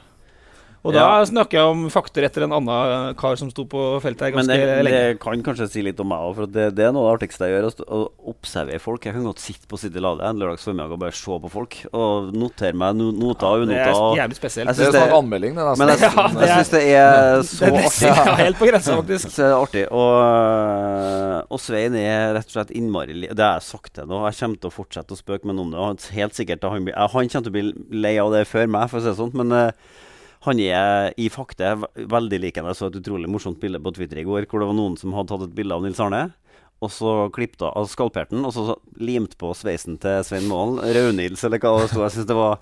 Og da snakker jeg om fakter etter en annen kar som sto på feltet her Men ganske det, lenge. det kan kanskje si litt om meg òg, for det, det er noe av det artigste jeg gjør. Å, observere folk. Jeg kan godt sitte på City Lade en lørdags formiddag og bare se på folk. Og notere meg no noter og Det er jævlig spesielt. Jeg Det er sånn anmelding, det. Men jeg. Ja, det jeg er- syns det er så Det er artig. ja, helt på grensa, faktisk. Så er det artig. Og, øh, og Svein er rett og slett innmari li- Det har jeg sagt til ham. Jeg kommer til å fortsette å spøke med ham om det. Og helt sikkert han, han kommer til å bli lei av det før meg, for å si det sånn. Men øh, han er i fakta veldig lik henne. Jeg så et utrolig morsomt bilde på Twitter i går hvor det var noen som hadde tatt et bilde av Nils Arne. Og så klippet av, skalperte han, og så limt på sveisen til Svein Målen. Raunils, eller hva det sto. Jeg synes det var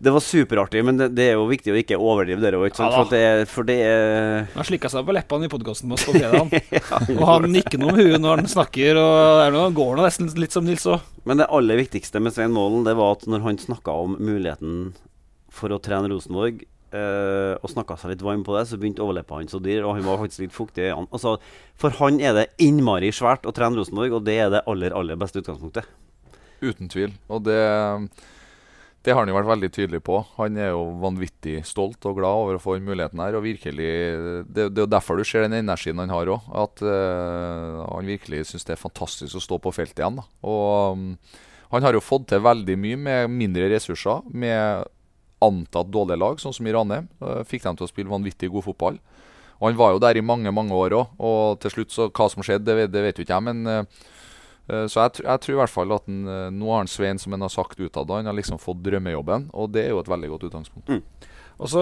det var superartig, men det, det er jo viktig å ikke overdrive det òg. Ja da. for, det for det er Han slikka seg på leppene i podkasten med oss på fredag. og han nikker noe med huet når han snakker, og det noe, går nå nesten litt som Nils òg. Men det aller viktigste med Svein Målen, det var at når han snakka om muligheten for å trene Rosenborg, Uh, og snakka seg litt varm på det, så begynte overleppa hans å dirre, og han var faktisk litt fuktig i øynene. Altså, for han er det innmari svært å trene Rosenborg, og det er det aller, aller beste utgangspunktet. Uten tvil. Og det, det har han jo vært veldig tydelig på. Han er jo vanvittig stolt og glad over å få den muligheten her. Og virkelig, Det, det er jo derfor du ser den energien han har òg. At uh, han virkelig syns det er fantastisk å stå på feltet igjen. Da. Og um, han har jo fått til veldig mye med mindre ressurser. Med antatt dårlige lag, sånn som i Ranheim. Eh, fikk dem til å spille vanvittig god fotball. Og han var jo der i mange mange år òg. Og til slutt, så hva som skjedde, det, det vet jo ikke jeg. Men eh, Eh, Så jeg, jeg tror i hvert fall at den, nå har han Svein, som han har sagt utad, han har liksom fått drømmejobben. Og det er jo et veldig godt utgangspunkt. Og så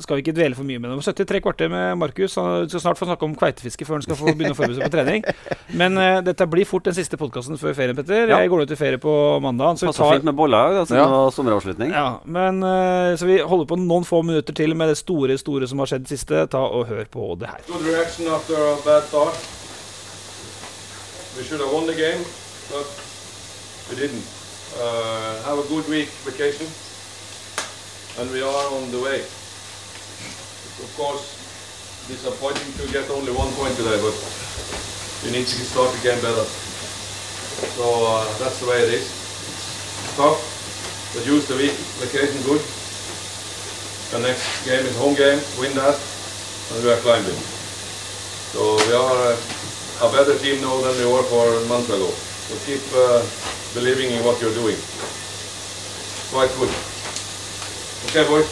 skal vi ikke dvele for mye med det. 73 kvarter med Markus. Han skal snart få snakke om kveitefiske før han skal få begynne å forberede seg på trening. Men uh, dette blir fort den siste podkasten før ferien, Petter. Ja. Jeg går ut i ferie på mandag. Så vi Passer tar fint med boller altså, Ja. sommeravslutning. ja, men uh, Så vi holder på noen få minutter til med det store store som har skjedd siste. Ta og Hør på det her. Good reaction after a bad start. We should have won the game, but we didn't. Uh, have a good week vacation, and we are on the way. Of course, disappointing to get only one point today, but we need to start the game better. So uh, that's the way it is. Tough, but use the week vacation good. The next game is home game, win that, and we are climbing. So we are uh, a better team now than we were for a month ago. So keep uh, believing in what you're doing. Quite good. Okay, boy.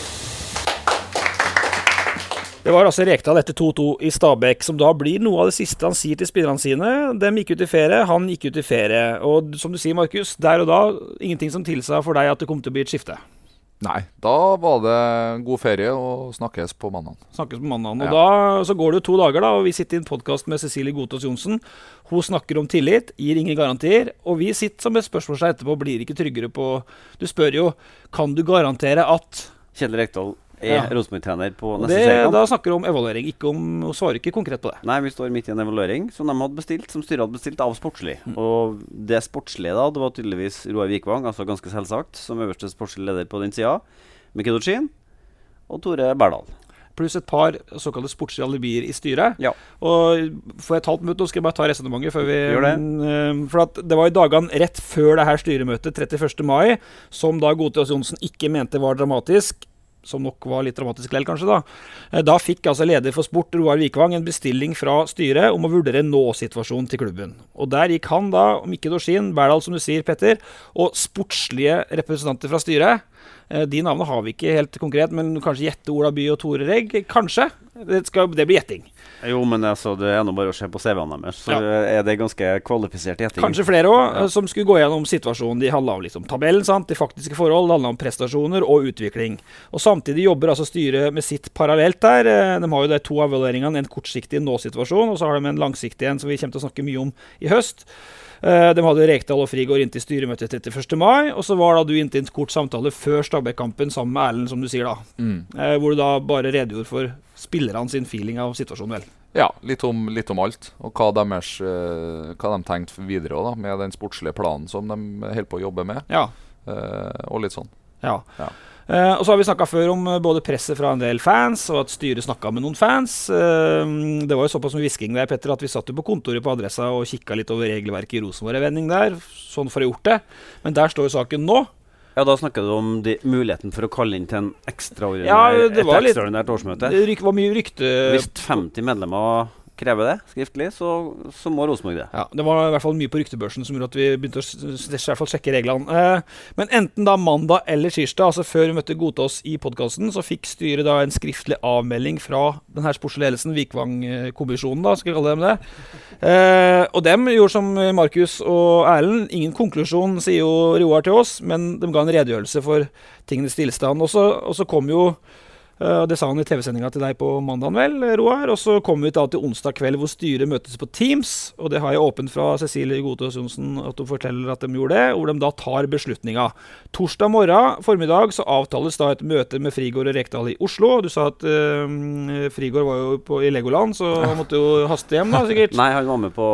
Det var altså Rekdal etter 2-2 i Stabæk, som da blir noe av det siste han sier til spillerne sine. Dem gikk ut i ferie, han gikk ut i ferie. Og som du sier, Markus, der og da ingenting som tilsa for deg at det kom til å bli et skifte. Nei, da var det god ferie og snakkes på mandag. Snakkes på mandag. Og Ja. da så går det jo to dager, da, og vi sitter i en podkast med Cecilie Godtaas Johnsen. Hun snakker om tillit, gir ingen garantier. Og vi sitter som et spørsmål seg etterpå, blir ikke tryggere på Du spør jo kan du garantere at Kjell Rekdal er Ja. Rosenborg-trener på neste det, seriekamp. Da snakker du om evaluering, ikke om, og svarer ikke konkret på det. Nei, vi står midt i en evaluering som de hadde bestilt, som styret hadde bestilt av sportslig. Mm. Og det sportslige da, det var tydeligvis Roar Vikvang, altså ganske selvsagt, som øverste sportslig leder på den sida. Mikedocin og Tore Berdal. Pluss et par såkalte sportslige alibier i styret. Ja. Og får jeg et halvt minutt, nå skal jeg bare ta resonnementet før vi Gjør det. Eh, For at det var i dagene rett før det her styremøtet, 31. mai, som da Godtjens Johnsen ikke mente var dramatisk. Som nok var litt dramatisk lell, kanskje. Da Eh, Da fikk altså leder for sport, Roar Vikvang, en bestilling fra styret om å vurdere nå-situasjonen til klubben. Og der gikk han da, Mikke Dorsin, Berdal, som du sier, Petter, og sportslige representanter fra styret. Eh, De navnene har vi ikke helt konkret, men kanskje gjette Ola By og Tore Regg? Kanskje. Det, skal, det blir gjetting. Jo, men altså, det er nå bare å se på CV-ene deres, så Ja. er det ganske kvalifisert gjetting. Kanskje flere òg, som skulle gå gjennom situasjonen. De handla om liksom tabellen, sant? de faktiske forhold, det handla om prestasjoner og utvikling. Og Samtidig jobber altså styret med sitt parallelt der. Eh, De har jo de to evalueringene, en kortsiktig nå-situasjon, og så har de en langsiktig en som vi kommer til å snakke mye om i høst. Eh, De hadde Rekdal og Frigård inntil styremøtet 31. mai, og så var da du inntil en kort samtale før Stabæk-kampen sammen med Erlend, som du sier da. Mm. Hvor du da bare redegjorde for spillerne sin feeling av situasjonen, vel. Ja, litt om, litt om alt. Og hva, deres, eh, hva de tenkte videre også, da, med den sportslige planen som de holder på å jobbe med. Ja. eh, og litt sånn. Ja. Ja. Eh, og så har vi snakka før om eh, både presset fra en del fans, og at styret snakka med noen fans. Eh, det var jo såpass mye hvisking der, Petter, at vi satt jo på kontoret på Adressa og kikka litt over regelverket i Rosenborg-vending der, sånn for å ha gjort det. Men der står jo saken nå. Ja, Da snakker du om de, muligheten for å kalle inn til en ekstraordinær, Ja, det var et ekstraordinært årsmøte. Det var mye rykte Hvis 50 medlemmer krever det skriftlig, så, så må Rosenborg det. Ja, Det var i hvert fall mye på ryktebørsen som gjorde at vi begynte å i hvert fall sjekke reglene. Eh, men enten da mandag eller tirsdag, altså før vi møtte Godtås i podkasten, så fikk styret da en skriftlig avmelding fra den her sportslige Vikvang-kommisjonen, da, skal vi kalle dem det. Eh, og dem gjorde som Markus og Erlend. Ingen konklusjon, sier jo Roar til oss, men de ga en redegjørelse for tingenes tilstand. Og så, kom jo Det sa han i TV-sendinga til deg på mandag, vel, Roar. Og så kommer vi da til onsdag kveld, hvor styret møtes på Teams. Og det har jeg åpent fra Cecilie Godtås Johnsen at hun forteller at de gjorde det. Hvor de da tar beslutninga. Torsdag morgen formiddag så avtales da et møte med Frigård og Rekdal i Oslo. Du sa at øh, Frigård var jo på, i Legoland, så han måtte jo haste hjem, da, sikkert. Nei, han var med på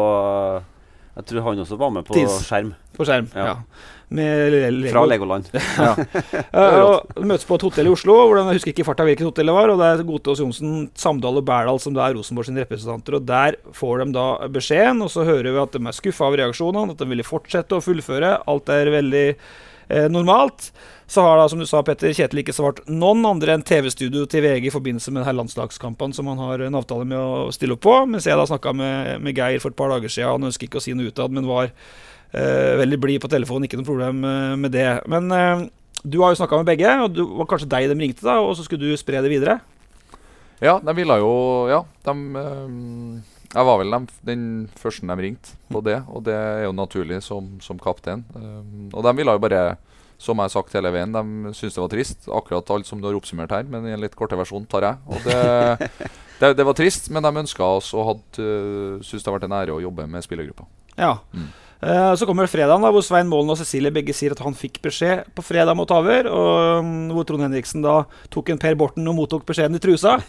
Jeg tror han også var med på Tis. skjerm. På skjerm. Ja. Ja. Med Lego. Fra Legoland. Vi og møtes på et hotell i Oslo, hvor de, jeg husker ikke i farta hvilket hotell det var. Og det er Godtås Johnsen, Samdal og Berdal som da er Rosenborg sine representanter. Og der får de da beskjeden, og så hører vi at de er skuffa av reaksjonene, at de ville fortsette å fullføre. Alt er veldig eh, normalt. Så har da, som du sa, Petter, Kjetil ikke svart noen andre enn TV-studio til VG i forbindelse med denne landslagskampen som han har en avtale med å stille opp på. Mens jeg da snakka med, med Geir for et par dager siden. Han ønsker ikke å si noe utad, men var eh, veldig blid på telefonen. Ikke noe problem eh, med det. Men eh, du har jo snakka med begge, og det var kanskje deg de ringte, da, og så skulle du spre det videre? Ja, de ville jo Ja, de ehm, Jeg var vel den første de ringte på det, og det er jo naturlig som, som kaptein. Um, og de ville jo bare, som jeg har sagt hele veien, de syntes det var trist. Akkurat alt som du har oppsummert her, men i en litt kortere versjon tar jeg. Og det, det, det var trist, men de ønska oss og hadde uh, syntes det har vært en ære å jobbe med spillergruppa. Ja. Mm. Eh, så kommer fredagen, da, hvor Svein Målen og Cecilie begge sier at han fikk beskjed på fredag mot over. Og mm, hvor Trond Henriksen da tok en Per Borten og mottok beskjeden i trusa.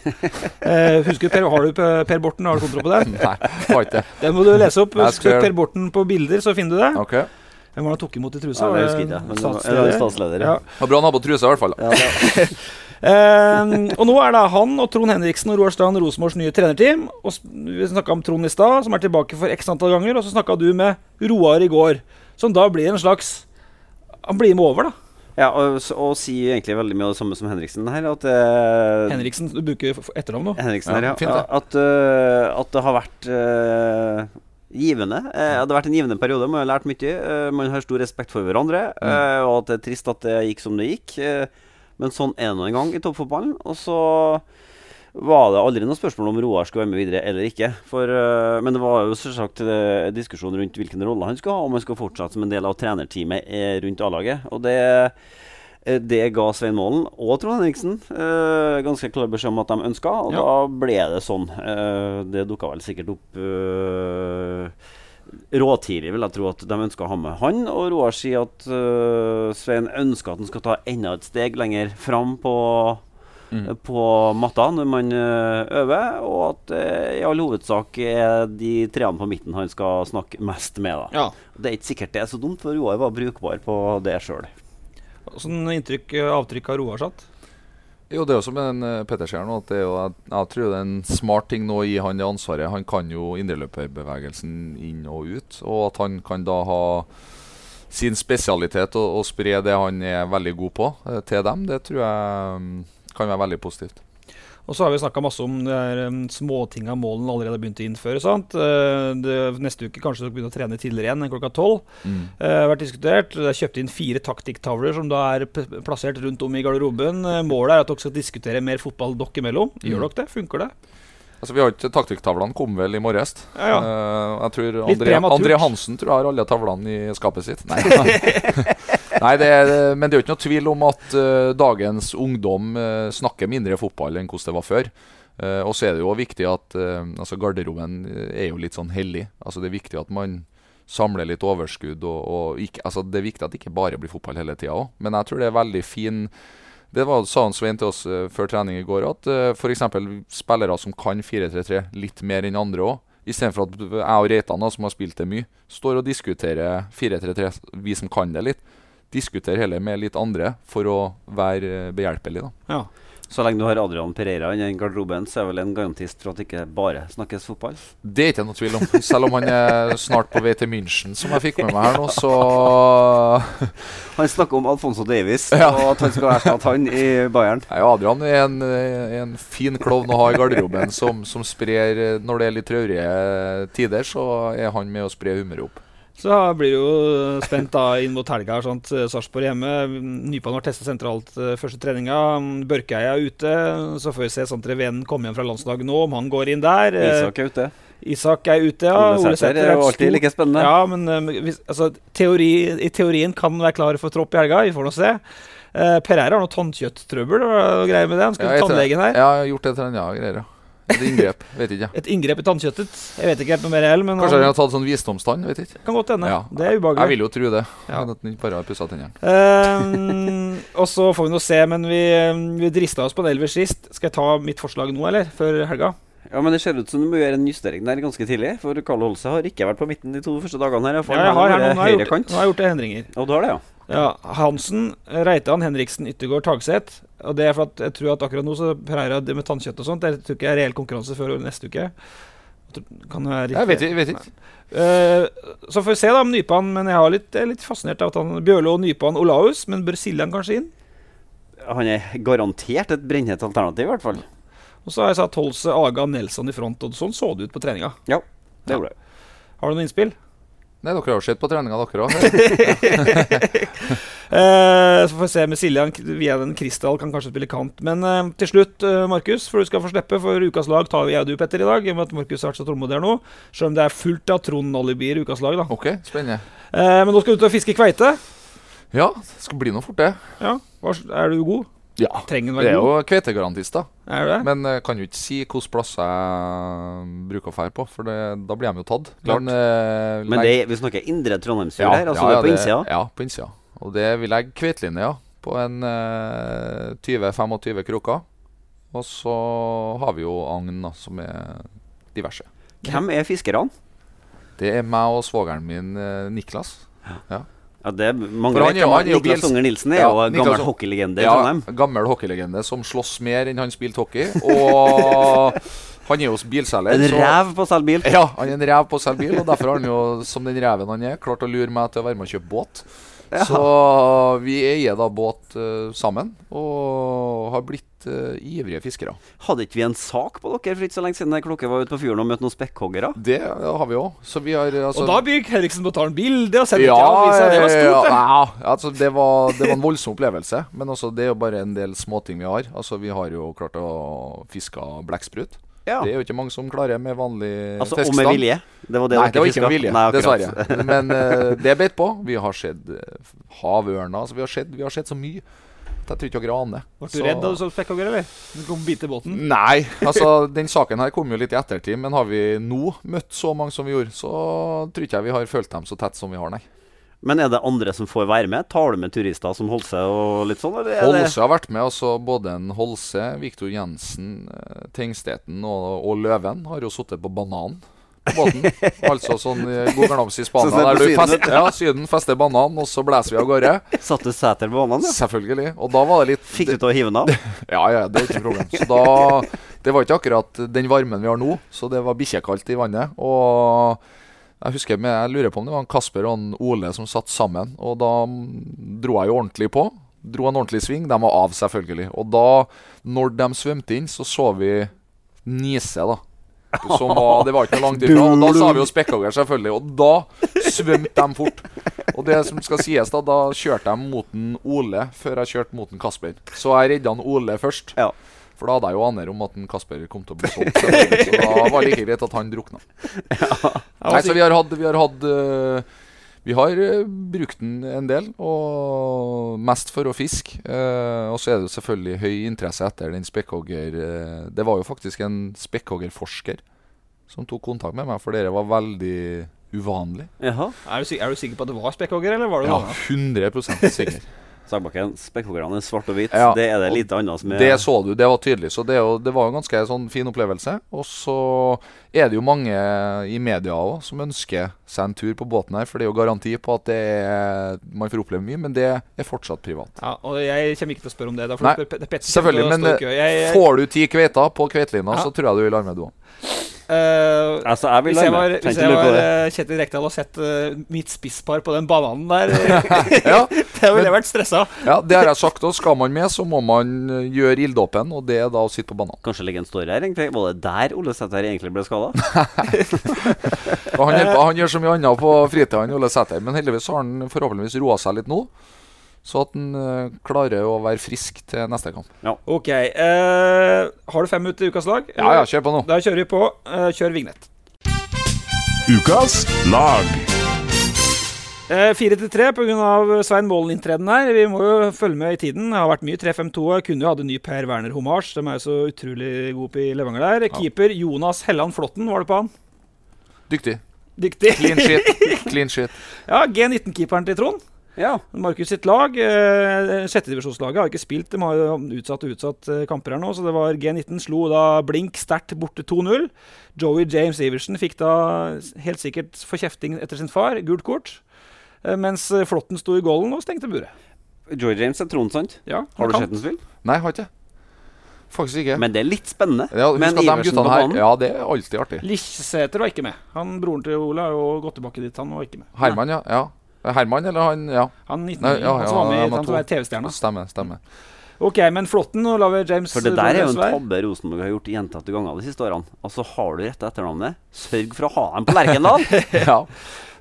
Eh, husker du Per, Har du Per Borten? Har du kontroll på det? Nei, har ikke det. Det må du lese opp. Jeg Søk Per Borten på bilder, så finner du det. Ok. Hvem var det han tok imot i trusa? Ja, det husker ikke jeg. Men det statsleder? ja, det var ja. Ja. Bra han hadde på trusa, i hvert fall. da. Ja, Eh, og nå er det han og Trond Henriksen og Roar Strand Rosenborgs nye trenerteam. Og Vi snakka om Trond i stad, som er tilbake for x antall ganger. Og så snakka du med Roar i går, som da blir en slags Han blir med over, da. ja og, og sier egentlig veldig mye av det samme som Henriksen her. At uh, Henriksen, du bruker etternavn nå. Henriksen her, ja. ja. At, uh, at det har vært uh, givende. Det har vært en givende periode. Man har lært mye. Man har stor respekt for hverandre. eh, og at det er trist at det gikk som det gikk. Eh, men sånn er det nå en gang i toppfotballen. Og så var det aldri noe spørsmål om Roar skulle være med videre eller ikke. For, uh, men det var jo selvsagt uh, diskusjon rundt hvilken rolle han skulle ha, om han skulle fortsette som en del av trenerteamet eh, rundt A-laget. Og det eh, det ga Svein Målen og Trond Henriksen eh, ganske klar beskjed om at de ønska, og Ja. da ble det sånn. Eh, det dukka vel sikkert opp råtidlig, vil jeg tro, at de ønsker å ha med han. Og Roar sier at uh, Svein ønsker at han skal ta enda et steg lenger fram på, Mm. på matta når man eh, øver, og at det i all hovedsak er de treene på midten han skal snakke mest med. da Ja. Det er ikke sikkert det er så dumt, for Roar var brukbar på det sjøl. Hvilket inntrykk, avtrykk har Roar satt? Jo, det er jo som en uh, Petter sier nå, at det er jo, jeg, jeg tror det er en smart ting nå å gi han det ansvaret. Han kan jo indreløperbevegelsen inn og ut, og at han kan da ha sin spesialitet og, og spre det han er veldig god på, eh, til dem, det tror jeg mm, kan være veldig positivt. Og så har vi snakka masse om um, småtinga målene allerede har begynt å innføre. sant? Eh, det, neste uke kanskje dere begynner å trene tidligere igjen enn klokka tolv. Mm. Eh, vært diskutert. Det er kjøpt inn fire taktikktavler som da er plassert rundt om i garderoben. Eh, målet er at dere skal diskutere mer fotball dere imellom. Gjør Mm. dere det? Funker det? Altså, vi har ikke Taktikktavlene kom vel i morges. Ja, ja. Eh, jeg tror André. André Hansen tror jeg har alle tavlene i skapet sitt. Nei, Nei det er, men det er jo ikke noe tvil om at eh, dagens ungdom eh, snakker mindre fotball enn hvordan det var før. Eh, og så er det jo viktig at altså garderoben er jo litt sånn hellig. Altså Det er viktig at man samler litt overskudd. Og, og ikke, altså Det er viktig at det ikke bare blir fotball hele tida òg. Men jeg tror det er veldig fin Det var, sa han Svein til oss før trening i går, at uh, f.eks. spillere som kan 4-3-3 litt mer enn andre òg. Istedenfor at jeg og Reitan, som har spilt det mye, står og diskuterer 4-3-3, vi som kan det litt. Diskuter heller med litt andre for å være eh, behjelpelig. da. Ja. Så lenge du har Adrian Pereira i den garderoben, så er vel en garantist for at det ikke bare snakkes fotball. Det er ikke noe tvil om. Selv om han er snart på vei til München, som jeg fikk med meg her nå, så Han snakker om Alfonso Davies Ja. og at han skal erstatte han i Bayern. Nei, Adrian er en, en fin klovn å ha i garderoben som, som sprer Når det er litt traurige tider, så er han med å spre humøret opp. Så blir det jo spent da inn mot helga. Sånt. Sarpsborg hjemme. Nypan var testa sentralt eh, første treninga. Børkeie er ute. Så får vi se Santre Venen komme hjem fra landslaget nå, om han går inn der. Eh, Isak er ute. Isak er ute, ja. Ole Sæter er jo alltid like spennende. Ja, men eh, hvis, altså, teori, i teorien kan han være klar for tropp i helga. Vi får nå se. Uh, per Eire har noe tannkjøtttrøbbel og greier med det. Han skal Ja, til tannlegen her. Jeg har gjort et eller annet greier, ja. Et inngrep. Vet ikke. Et inngrep i tannkjøttet. Jeg vet ikke helt noe mer heller, men Kanskje han har tatt sånn visdomstann? Vet ikke. kan godt hende. Ja. Det er Jeg vil jo tro det. Ja. At han ikke bare har pussa tennene. Um, og så får vi nå se, men vi, vi drista oss på en elver sist. Skal jeg ta mitt forslag nå, eller? Før helga? Ja, men det ser ut som du må gjøre en justering der ganske tidlig. For Karl Holse har ikke vært på midten de to første dagene her. Ja, jeg har, her nå, nå, har jeg gjort, nå har jeg gjort det endringer. Og du har det, ja. Ja, Hansen, Reitan, Henriksen, Yttergård, Tagseth. Og det er for at jeg tror at akkurat nå så Pereira det med tannkjøtt og sånt Det tror ikke jeg er reell konkurranse før neste uke. Kan det være Jeg vet riktig? ikke. Vet ikke. Uh, så får vi se da om Nypan, men jeg har litt, jeg er litt fascinert av at han Bjørlo, Nypan, Olaus, men bør Siljan kanskje inn? Han er garantert et brennhett alternativ, i hvert fall. Og så har jeg satt Holse, Aga, Nelson i front, og sånn så det ut på treninga. Ja, det gjorde det. Har du noen innspill? Nei, dere har jo sett på treninga, dere òg. Eh, så får vi se med Siljan via den Kristal kan kanskje spille kant. Men eh, til slutt, eh, Markus, for du skal få slippe, for ukas lag tar vi jeg og du, Petter, i dag. I og med at Markus har vært så tålmodig her nå. Selv om det er fullt av Trond-alibier i ukas lag, da. OK, spennende. Eh, men nå skal du ut og fiske kveite. Ja, det skal bli noe fort, det. Ja, Er du god? Ja. Trenger den Det er jo god? da. Er det? Men jeg kan jo ikke si hvilken plass jeg bruker å fære på, for det, da blir de jo tatt. Klart. Men, eh, Men det, vi snakker indre Trondheimsfjord her, altså det er på innsida. Ja, på innsida. Og det vil legge kveitelinje ja, på en eh, 20-25 kroker. Og så har vi jo agn, da, som er diverse. Hvem er fiskerne? Det er meg og svogeren min eh, Niklas. Ja, det er mange han vet han Niklas Unger Nilsen er Ja, jo gammel Niklas hockeylegende i Ja, Trondheim. gammel hockeylegende som slåss mer enn han spilte hockey. Og han er jo bilselger. En rev på å selge bil. Ja, han er en rev på å selge bil, og derfor har han jo, som den reven han er, klart å lure meg til å være med og kjøpe båt. Så vi eier da båt uh, sammen, og har blitt uh, ivrige fiskere. Hadde ikke vi en sak på dere for ikke så lenge siden der klokka var ute på fjorden og møtte noen spekkhoggere? Det har vi òg. Så vi har altså og da begynte Henriksen på å ta en bilde og sende ja, til avisa. Det var stort, det. ja, ja, altså det, var, det var en voldsom opplevelse. Men altså, det er jo bare en del småting vi har. Altså Vi har jo klart å fiske blekksprut. Ja. Det er jo ikke mange som klarer med vanlig Altså og fiskestand. med vilje? Det var det Nei, det var ikke med vilje, Nei, dessverre. Men uh, det beit på. Vi har sett uh, havørner. Altså, vi, har sett, vi har sett så mye jeg tror ikke dere aner. Ble du Så- redd da du så spekkhoggere, eller? Du kom bite båten? Nei, altså den saken her kom jo litt i ettertid. Men har vi nå møtt så mange som vi gjorde, så tror ikke jeg vi har følt dem så tett som vi har, nei. Men er det andre som får være med? Tar du med turister som Holse og litt sånn? Eller Holse har vært med. altså Både en Holse, Viktor Jensen, eh, Tengsteten og, og Løven har jo sittet på bananen på båten. altså sånn eh, god ganoms i Spania. Sånn det er der du fest, ja, Syden fester banan, og så blåser vi av gårde. Satt du seter på banen? Ja? Selvfølgelig. Og da var det litt Fikk du til å hive den av? Ja, ja, det er ikke noe problem. Så da Det var ikke akkurat den varmen vi har nå, så det var bikkjekaldt i vannet. Og jeg husker jeg lurer på om det var en Kasper og en Ole som satt sammen. Og da dro jeg jo ordentlig på. Dro en ordentlig sving. De var av, selvfølgelig. Og da, når de svømte inn, så så vi Nise, da. Som var, det var ikke noe langt ifra. Og da sa vi jo spekkhogger, selvfølgelig. Og da svømte de fort. Og det som skal sies, da, da kjørte jeg mot en Ole før jeg kjørte mot en Kasper. Så jeg redda en Ole først. Ja. For da hadde jeg jo aner om at en Kasper kom til å bli solgt. Så da var det like greit at han drukna. Nei, så vi har hatt, vi har, hatt uh, vi har øh, brukt den en del, og mest for å fiske. Eh, og så er det jo selvfølgelig høy interesse etter den spekkhogger... eh, det var jo faktisk en spekkhoggerforsker som tok kontakt med meg, for dere var veldig uvanlig. Jaha. Er du, er du sikker på at det var spekkhogger, eller var det noe annet? 100 sikker. Sagbakken, spekkhoggerne er svart og hvit. Ja, det er det lite annet som er Det så du, det var tydelig. Så det, er jo- det var en ganske sånn fin opplevelse. Og så er det jo mange i media òg som ønsker seg en tur på båten her, for det er jo garanti på at det er, man får oppleve mye, men det er fortsatt privat. Ja, og jeg kommer ikke til å spørre om det. Da, for Nei, det er Selvfølgelig, men. Jeg, jeg, får du ti kveiter på kveitelina, Ja. så tror jeg du vil arme du òg. Eh, Altså, jeg hvis jeg var, hvis jeg var eh, Kjetil Rekdal og sett uh, mitt spisspar på den bananen der, Ja, det ville jeg vært stressa. ja, det har jeg sagt òg. Skal man med, så må man gjøre ilddåpen, og det er da å sitte på bananen. Kanskje legge en story her, egentlig. Var det der Ole Sæter egentlig ble skada? Han, han gjør så mye annet på fritida, Ole Sæter. Men heldigvis har han forhåpentligvis roa seg litt nå. Så at han eh, klarer å være frisk til neste kamp. Ja. Ok. eh, har du fem minutter i ukas lag? Ja, ja, kjør på nå. Da kjører vi på. Eh, kjør vignett. Ukas lag. Eh, Fire til tre pga. Svein Målen-inntreden her. Vi må jo følge med i tiden. Det har vært mye 3-5-2. Kunne jo hatt en ny Per Werner Hommage. De er jo så utrolig gode på i Levanger der. Keeper Jonas Helland Flåtten, var det på han? Dyktig. Dyktig. Clean shit. Clean shit. Ja, G19-keeperen til Trond. Ja. Markus sitt lag. Eh, Sjettedivisjonslaget har ikke spilt. De har utsatt og utsatt eh, kamper her nå. Så det var G19 slo da blink sterkt borte 2-0. Joey James Iversen fikk da helt sikkert forkjefting etter sin far. Gult kort. Eh, mens eh, Flåtten sto i golden og stengte buret. Joey James er tronen, sant? Ja, Har du sett den spille? Nei, har ikke. Faktisk ikke. Men det er litt spennende. ja, Men Iversen på her banen Ja, det er alltid artig. Lisseter var ikke med. Han Broren til Ole har jo gått tilbake dit. Han var ikke med. Herman, ja. ja. Herman, eller han Ja, Han 19 Nei, ja, han som var med i han som er TV-stjerna. stemmer. stemmer. Ok, men Flåtten og lar vi James For det der er jo en tabbe Rosenborg har gjort gjentatte ganger de siste årene. Altså, har du rette etternavnet, sørg for å ha dem på Lerkendal! Ja.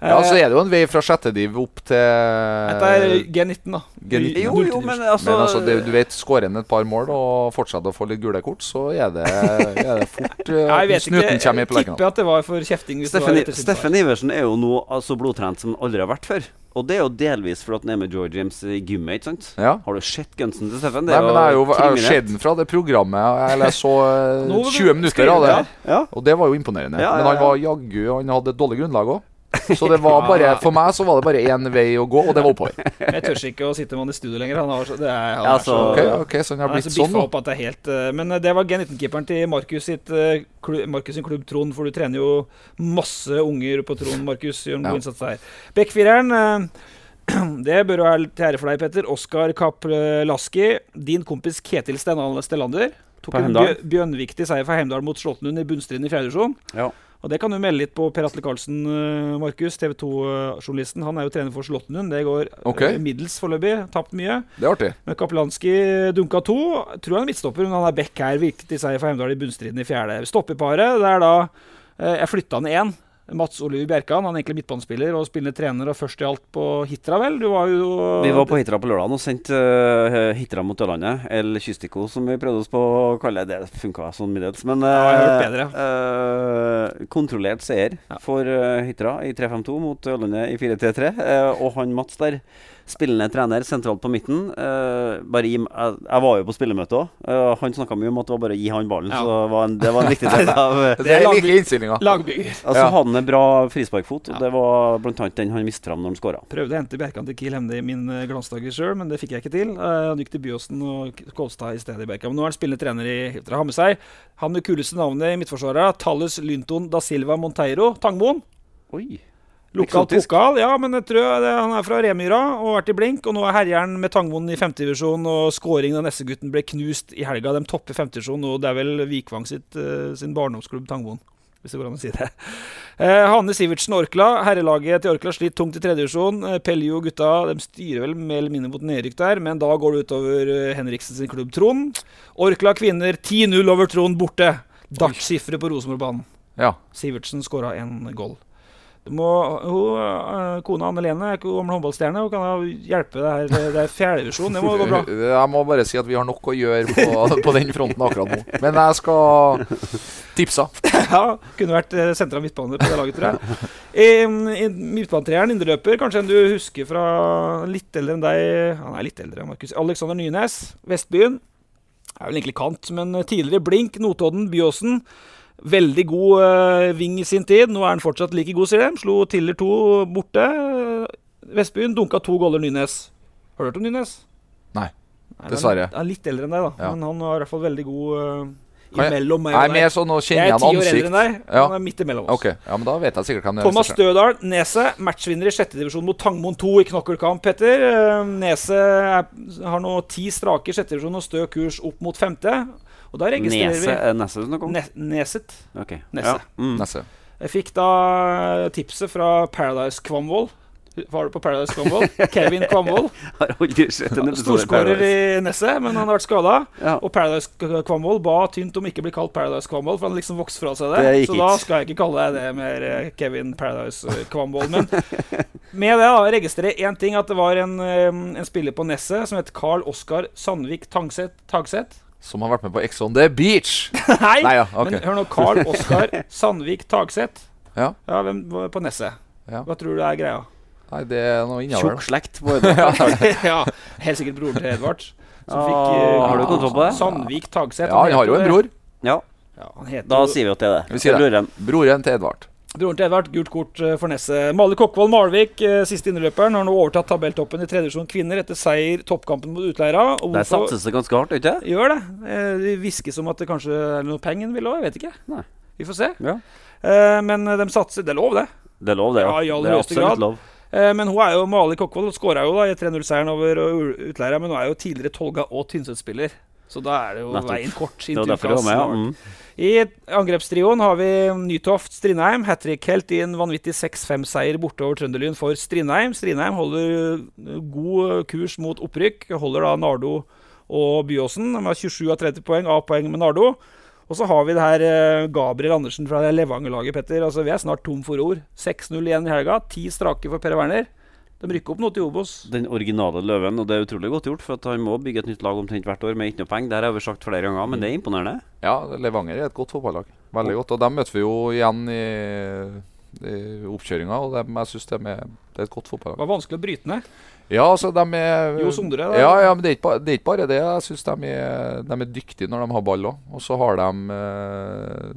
Ja, så er det jo en vei fra sjette div opp til Dette er G19, da. G19. jo, jo, men altså, Men altså, det, du vet, skårer en et par mål og fortsetter å få litt gule kort, så er det, er det fort uh, Ja, jeg vet snuten ikke. kommer i på Jeg tipper at det var for kjefting. Hvis Steffen, det var Steffen Iversen er jo nå altså blodtrent som aldri har vært før. Og det er jo delvis fordi han er med George James i gymmet, ikke sant? Ja. Har du sett gunsen til Steffen? Nei, men jeg har jo, jeg har jo sett den fra det programmet. Eller jeg så eh, Nå må du 20 minutter av det. Ja. Og det var jo imponerende. Ja, ja, Men han ja. var jaggu Han hadde et dårlig grunnlag òg. Så det var bare For meg så var det bare én vei å gå, og det var oppover. Jeg tør ikke å sitte med han i studio lenger. Han, har så, det er, han Ja, er så, så- Ok, ok, Så han har blitt sånn opp at det er helt eh, Men eh, det var G19-keeperen til Markus sitt eh, Markus sin klubb Trond, for du trener jo masse unger på Trond, Markus. Gjør en Ja. god innsats der. Bekkfireren det bør jo være til ære for deg, Petter. Oskar Kaplaski. Din kompis Ketil Stellander tok en bjø- bjørnviktig seier for Heimdal mot Slåttenlund i bunnstriden i fjerde divisjon. Ja. Og det kan du melde litt på Per Atle Karlsen, eh, Markus, TV 2-journalisten. Han er jo trener for Slåttenlund. Det går okay. Middels foreløpig. Tapt mye. Det er artig. Men Kaplanski dunka to. Tror han er midtstopper, men han er back her. Viktig seier for Heimdal i bunnstriden i fjerde. Stoppeparet, det er da eh, Jeg flytta ned én. Mats Oliver Bjerkan. Han er egentlig midtbanespiller og spillende trener og først i alt på Hitra, vel? Du var jo Vi var på Hitra på lørdag og sendte uh, Hitra mot Ørlandet. El Kystico, som vi prøvde oss på å kalle det. Det funka sånn middels. Men Ja, har hørt eh, bedre. eh, kontrollert seier Ja. for Hitra i 3-5-2 mot Ørlandet i 4-3-3. eh, og han Mats der, spillende trener sentralt på midten Uh, bare gi, jeg, jeg var jo på spillemøte òg. han snakka mye om at det var bare å gi han ballen. Ja. Så det var en, det var en viktig del av eh, Det er like innstillinga. lagbygger. Altså Ja. hadde han en bra frisparkfot. Ja. Det var annet den han viste fram når han skåra. Prøvde å hente Bjerkan til Kiel Hemne i min uh, glansdager sjøl, men det fikk jeg ikke til. Eh, han gikk til Byåsen og Kolstad i stedet i Bjerkan. Men nå er han spillende trener i Hiltra. Har med seg han med kuleste navnet i midtforsvaret, Tallus Lynton da Silva Monteiro. Tangmoen. Oi. Eksotisk. pokal, ja, men jeg tror det, han er fra Remyra og har vært i blink. Og nå er herjeren med Tangmoen i femtedivisjon, og scoring da Nessegutten ble knust i helga. De topper femtedivisjon og Det er vel Vikvang sitt, uh, sin barndomsklubb Tangmoen, hvis det går an å si det. Eh, Hanne Sivertsen Orkla. Herrelaget til Orkla sliter tungt i tredjevisjon. Uh, Peljo og gutta de styrer vel mer eller mindre mot nedrykk der, men da går det utover eh, Henriksen sin klubb Trond. Orkla kvinner 10-0 over Trond borte. Dartsifre på Rosenborgbanen. Ja. Sivertsen skåra en goal. Må, hun, øh, kona Anne Lene er gammel håndballstjerne. Hun kan hjelpe deg. Det- Det er fjerdevisjon. Det må gå bra. Jeg må bare si at vi har nok å gjøre på, på den fronten akkurat nå. Men jeg skal tipse. Ja, Kunne vært eh, sentra midtbane på det laget, tror jeg. Midtbanetreeren, indreløper, kanskje en du husker fra litt eldre enn deg Han er litt eldre, Markus. Alexander Nynes, Vestbyen. Er vel egentlig kant, men tidligere Blink, Notodden, Byåsen. Veldig god uh, ving i sin tid. Nå er han fortsatt like god, sier de. Slo Tiller 2 borte. Vestbyen dunka to goller Nynes. Har du hørt om Nynes? Nei, Nei, dessverre. Han er litt eldre enn deg, da. Ja. Men han var i hvert fall veldig god uh, imellom meg Jeg og mer deg. sånn å Jeg er ti år eldre enn deg. Ja. Han er midt imellom oss. Ok, ja, men da vet jeg sikkert hvem. Thomas jeg. Stødal, Neset, matchvinner i sjette divisjon mot Tangmoen 2 i knokkelkamp, Petter. Eh, Neset har nå ti strake i sjette divisjon og stø kurs opp mot femte. Og da registrerer Nese er Nese du snakker om? vi ne Neset. Okay. Nese. Ja. Mm. Nese. Jeg fikk da tipset fra Paradise Kvamvoll. Var du på Paradise Kvamvoll? Kevin Kvamvoll. Storskårer i Nesset, men han har vært skada. Ja. Og Paradise Kvamvoll ba tynt om ikke å bli kalt Paradise Kvamvoll, for han liksom vokste fra seg det. Det så da skal jeg ikke kalle deg det mer eh, Kevin Paradise eh, Kvamvoll. Men med det da, registrerer jeg én ting, at det var en, eh, en spiller på Nesset som het Carl Oskar Sandvik Tangseth. Tagseth. Som har vært med på Ex on the Beach. Nei! Nei, ja, okay. Men hør nå, Carl Oskar Sandvik Tagseth. Ja. Ja, hvem på Nesset? Ja. Hva tror du er greia? Nei, det er noe innover. Tjukk slekt. ja, helt sikkert broren til Edvard. Som Ah, fikk uh, har du kontroll på det? Sandvik Tagseth. Ja, han har jo en bror. Ja, Ja, han heter da jo- sier vi at det er det. Vi sier er det. broren. Broren til Edvard. Broren til Edvard, gult kort eh, for Nesset. Male Kokkvold Malvik, eh, siste innløperen, har nå overtatt tabelltoppen i tredje divisjon kvinner etter seier toppkampen mot Utleira. Og Der satses det ganske hardt, ikke det? gjør det? Eh, Det hviskes om at det kanskje er noe penger vil òg, jeg vet ikke. Nei. Vi får se. Ja. Men de satser. Det er lov, det. Det er lov, det. Ja, i aller det er høyeste grad. lov. Men hun er jo Mali Kokkvold skåra jo da i 3-0-seieren over Utleira, men hun er jo tidligere Tolga og Tynset-spiller. Så da er det jo Nettopp. veien kort. Det var derfor hun var med, ja. I angrepstrioen har vi Nytoft Strindheim. Hat trick-helt i en vanvittig 6-5-seier borte over Trønderlyn for Strindheim. Strindheim holder uh, god kurs mot opprykk. Holder da Nardo og Byåsen. De har 27 av 30 poeng, A-poeng med Nardo. Og så har vi det her eh, Gabriel Andersen fra Levanger-laget, Petter. Altså, vi er snart tom for ord. 6-0 igjen i helga. Ti strake for Per Werner. De rykker opp nå til Obos. Den originale Løven, og det er utrolig godt gjort, for at han må bygge et nytt lag omtrent hvert år med ikke noe penger. Det har vi sagt flere ganger, men det er imponerende. Ja, Levanger er et godt fotballag. Veldig godt. Og dem møter vi jo igjen i, i oppkjøringa, og dem, jeg syns de er, det er et godt Det fotballag. var vanskelig å bryte ned. Ja, altså, de er Jo Sondre, da. Ja, ja, men det er ikke, det er ikke bare det. Jeg syns de, er- de er dyktige når de har ball òg. Og så har de eh,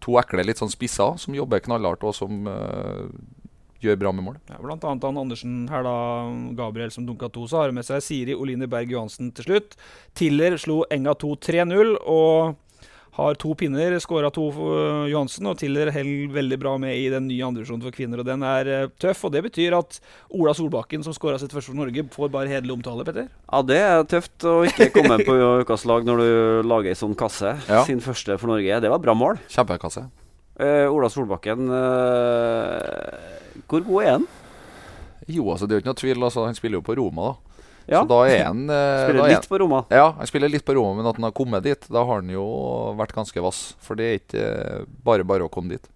to ekle litt sånn spisser som jobber knallhardt, og som eh, gjør bra med mål. Ja, blant annet han Andersen her, da. Gabriel som dunka to. Så har med seg Siri Oline Berg Johansen til slutt. Tiller slo Enga 2 3-0 og har to pinner. Skåra to for øh, Johansen, og Tiller holder veldig bra med i den nye andredivisjonen for kvinner. Og den er øh, tøff. Og det betyr at Ola Solbakken, som skåra sitt første for Norge, får bare hederlig omtale, Petter. Ja, det er tøft å ikke komme på ukas lag når du lager ei sånn kasse. Ja. Sin første for Norge. Det var bra mål. Kjempekasse. Uh, Ola Solbakken eh, Hvor god er han? Jo, altså, det er jo ikke noe tvil. Altså, han spiller jo på Roma, da. Ja. Så da er han eh, da Spiller er litt på Roma. Ja, han spiller litt på Roma, men at han har kommet dit, da har han jo vært ganske vass. For det er ikke eh, bare bare å komme dit.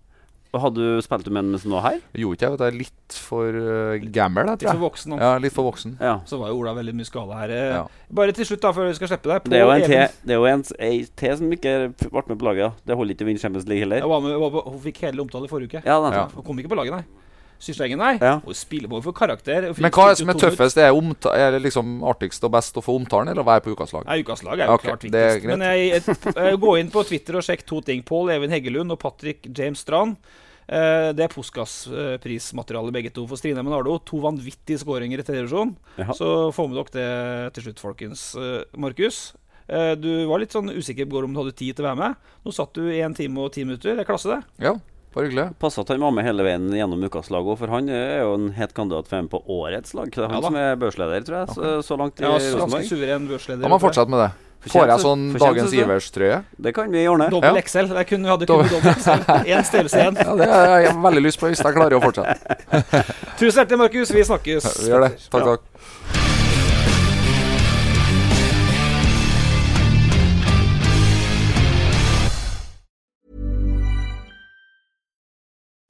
Og Hadde du spilt med ham mens han var her? Gjorde ikke jeg, vet du. jeg er Litt for uh, gammel, jeg, Litt for tror jeg. voksen. han. Ja, litt for voksen. Ja. Så var jo Ola veldig mye skada her. Eh, Ja. Bare til slutt, da, før vi skal slippe deg. På Det er jo en Even- til Det er jo en, ei til som ikke ble med på laget. Det holder ikke å vinne Champions League heller. Jeg var med, var på, hun fikk hele omtale i forrige uke. Ja, nettopp. Ja. Hun kom ikke på laget, nei. Systerengen, der. Ja. Og spiller på for karakter. Men hva er det som er tøffest? Er, er det liksom artigst og best å få omtalen, eller å være på ukas lag? Nei, Ukas lag er jo okay, klart viktigst. Men jeg, jeg, jeg, gå inn på Twitter og sjekk to ting. Pål Even Heggelund og Patrick James Strand. Uh, det er Puskas-prismateriale, begge to. For Strine Menardo, to vanvittige skåringer i tredjevisjon. Så få med dere det til slutt, folkens. Uh, Markus, eh, du var litt sånn usikker på om du hadde tid til å være med. Nå satt du i en time og ti minutter. Det er klasse, det. Ja, bare hyggelig. Passa at han var med hele veien gjennom ukas lag òg, for han er jo en het kandidat for en på årets lag. Det er han Ja som er børsleder, tror jeg, så, så langt i Ja, Rosenborg. suveren børsleder. Han må fortsette med det. Får jeg sånn dagens? Ivers-trøye? Det kan vi ordne. Dobbel Ja. XL. Jeg kunne, hadde kun dobbel XL. Én størrelse igjen. Ja, det har jeg veldig lyst på hvis jeg klarer å fortsette. Tusen hjertelig, Markus. Vi snakkes. Vi gjør det. Takk, Ja. takk.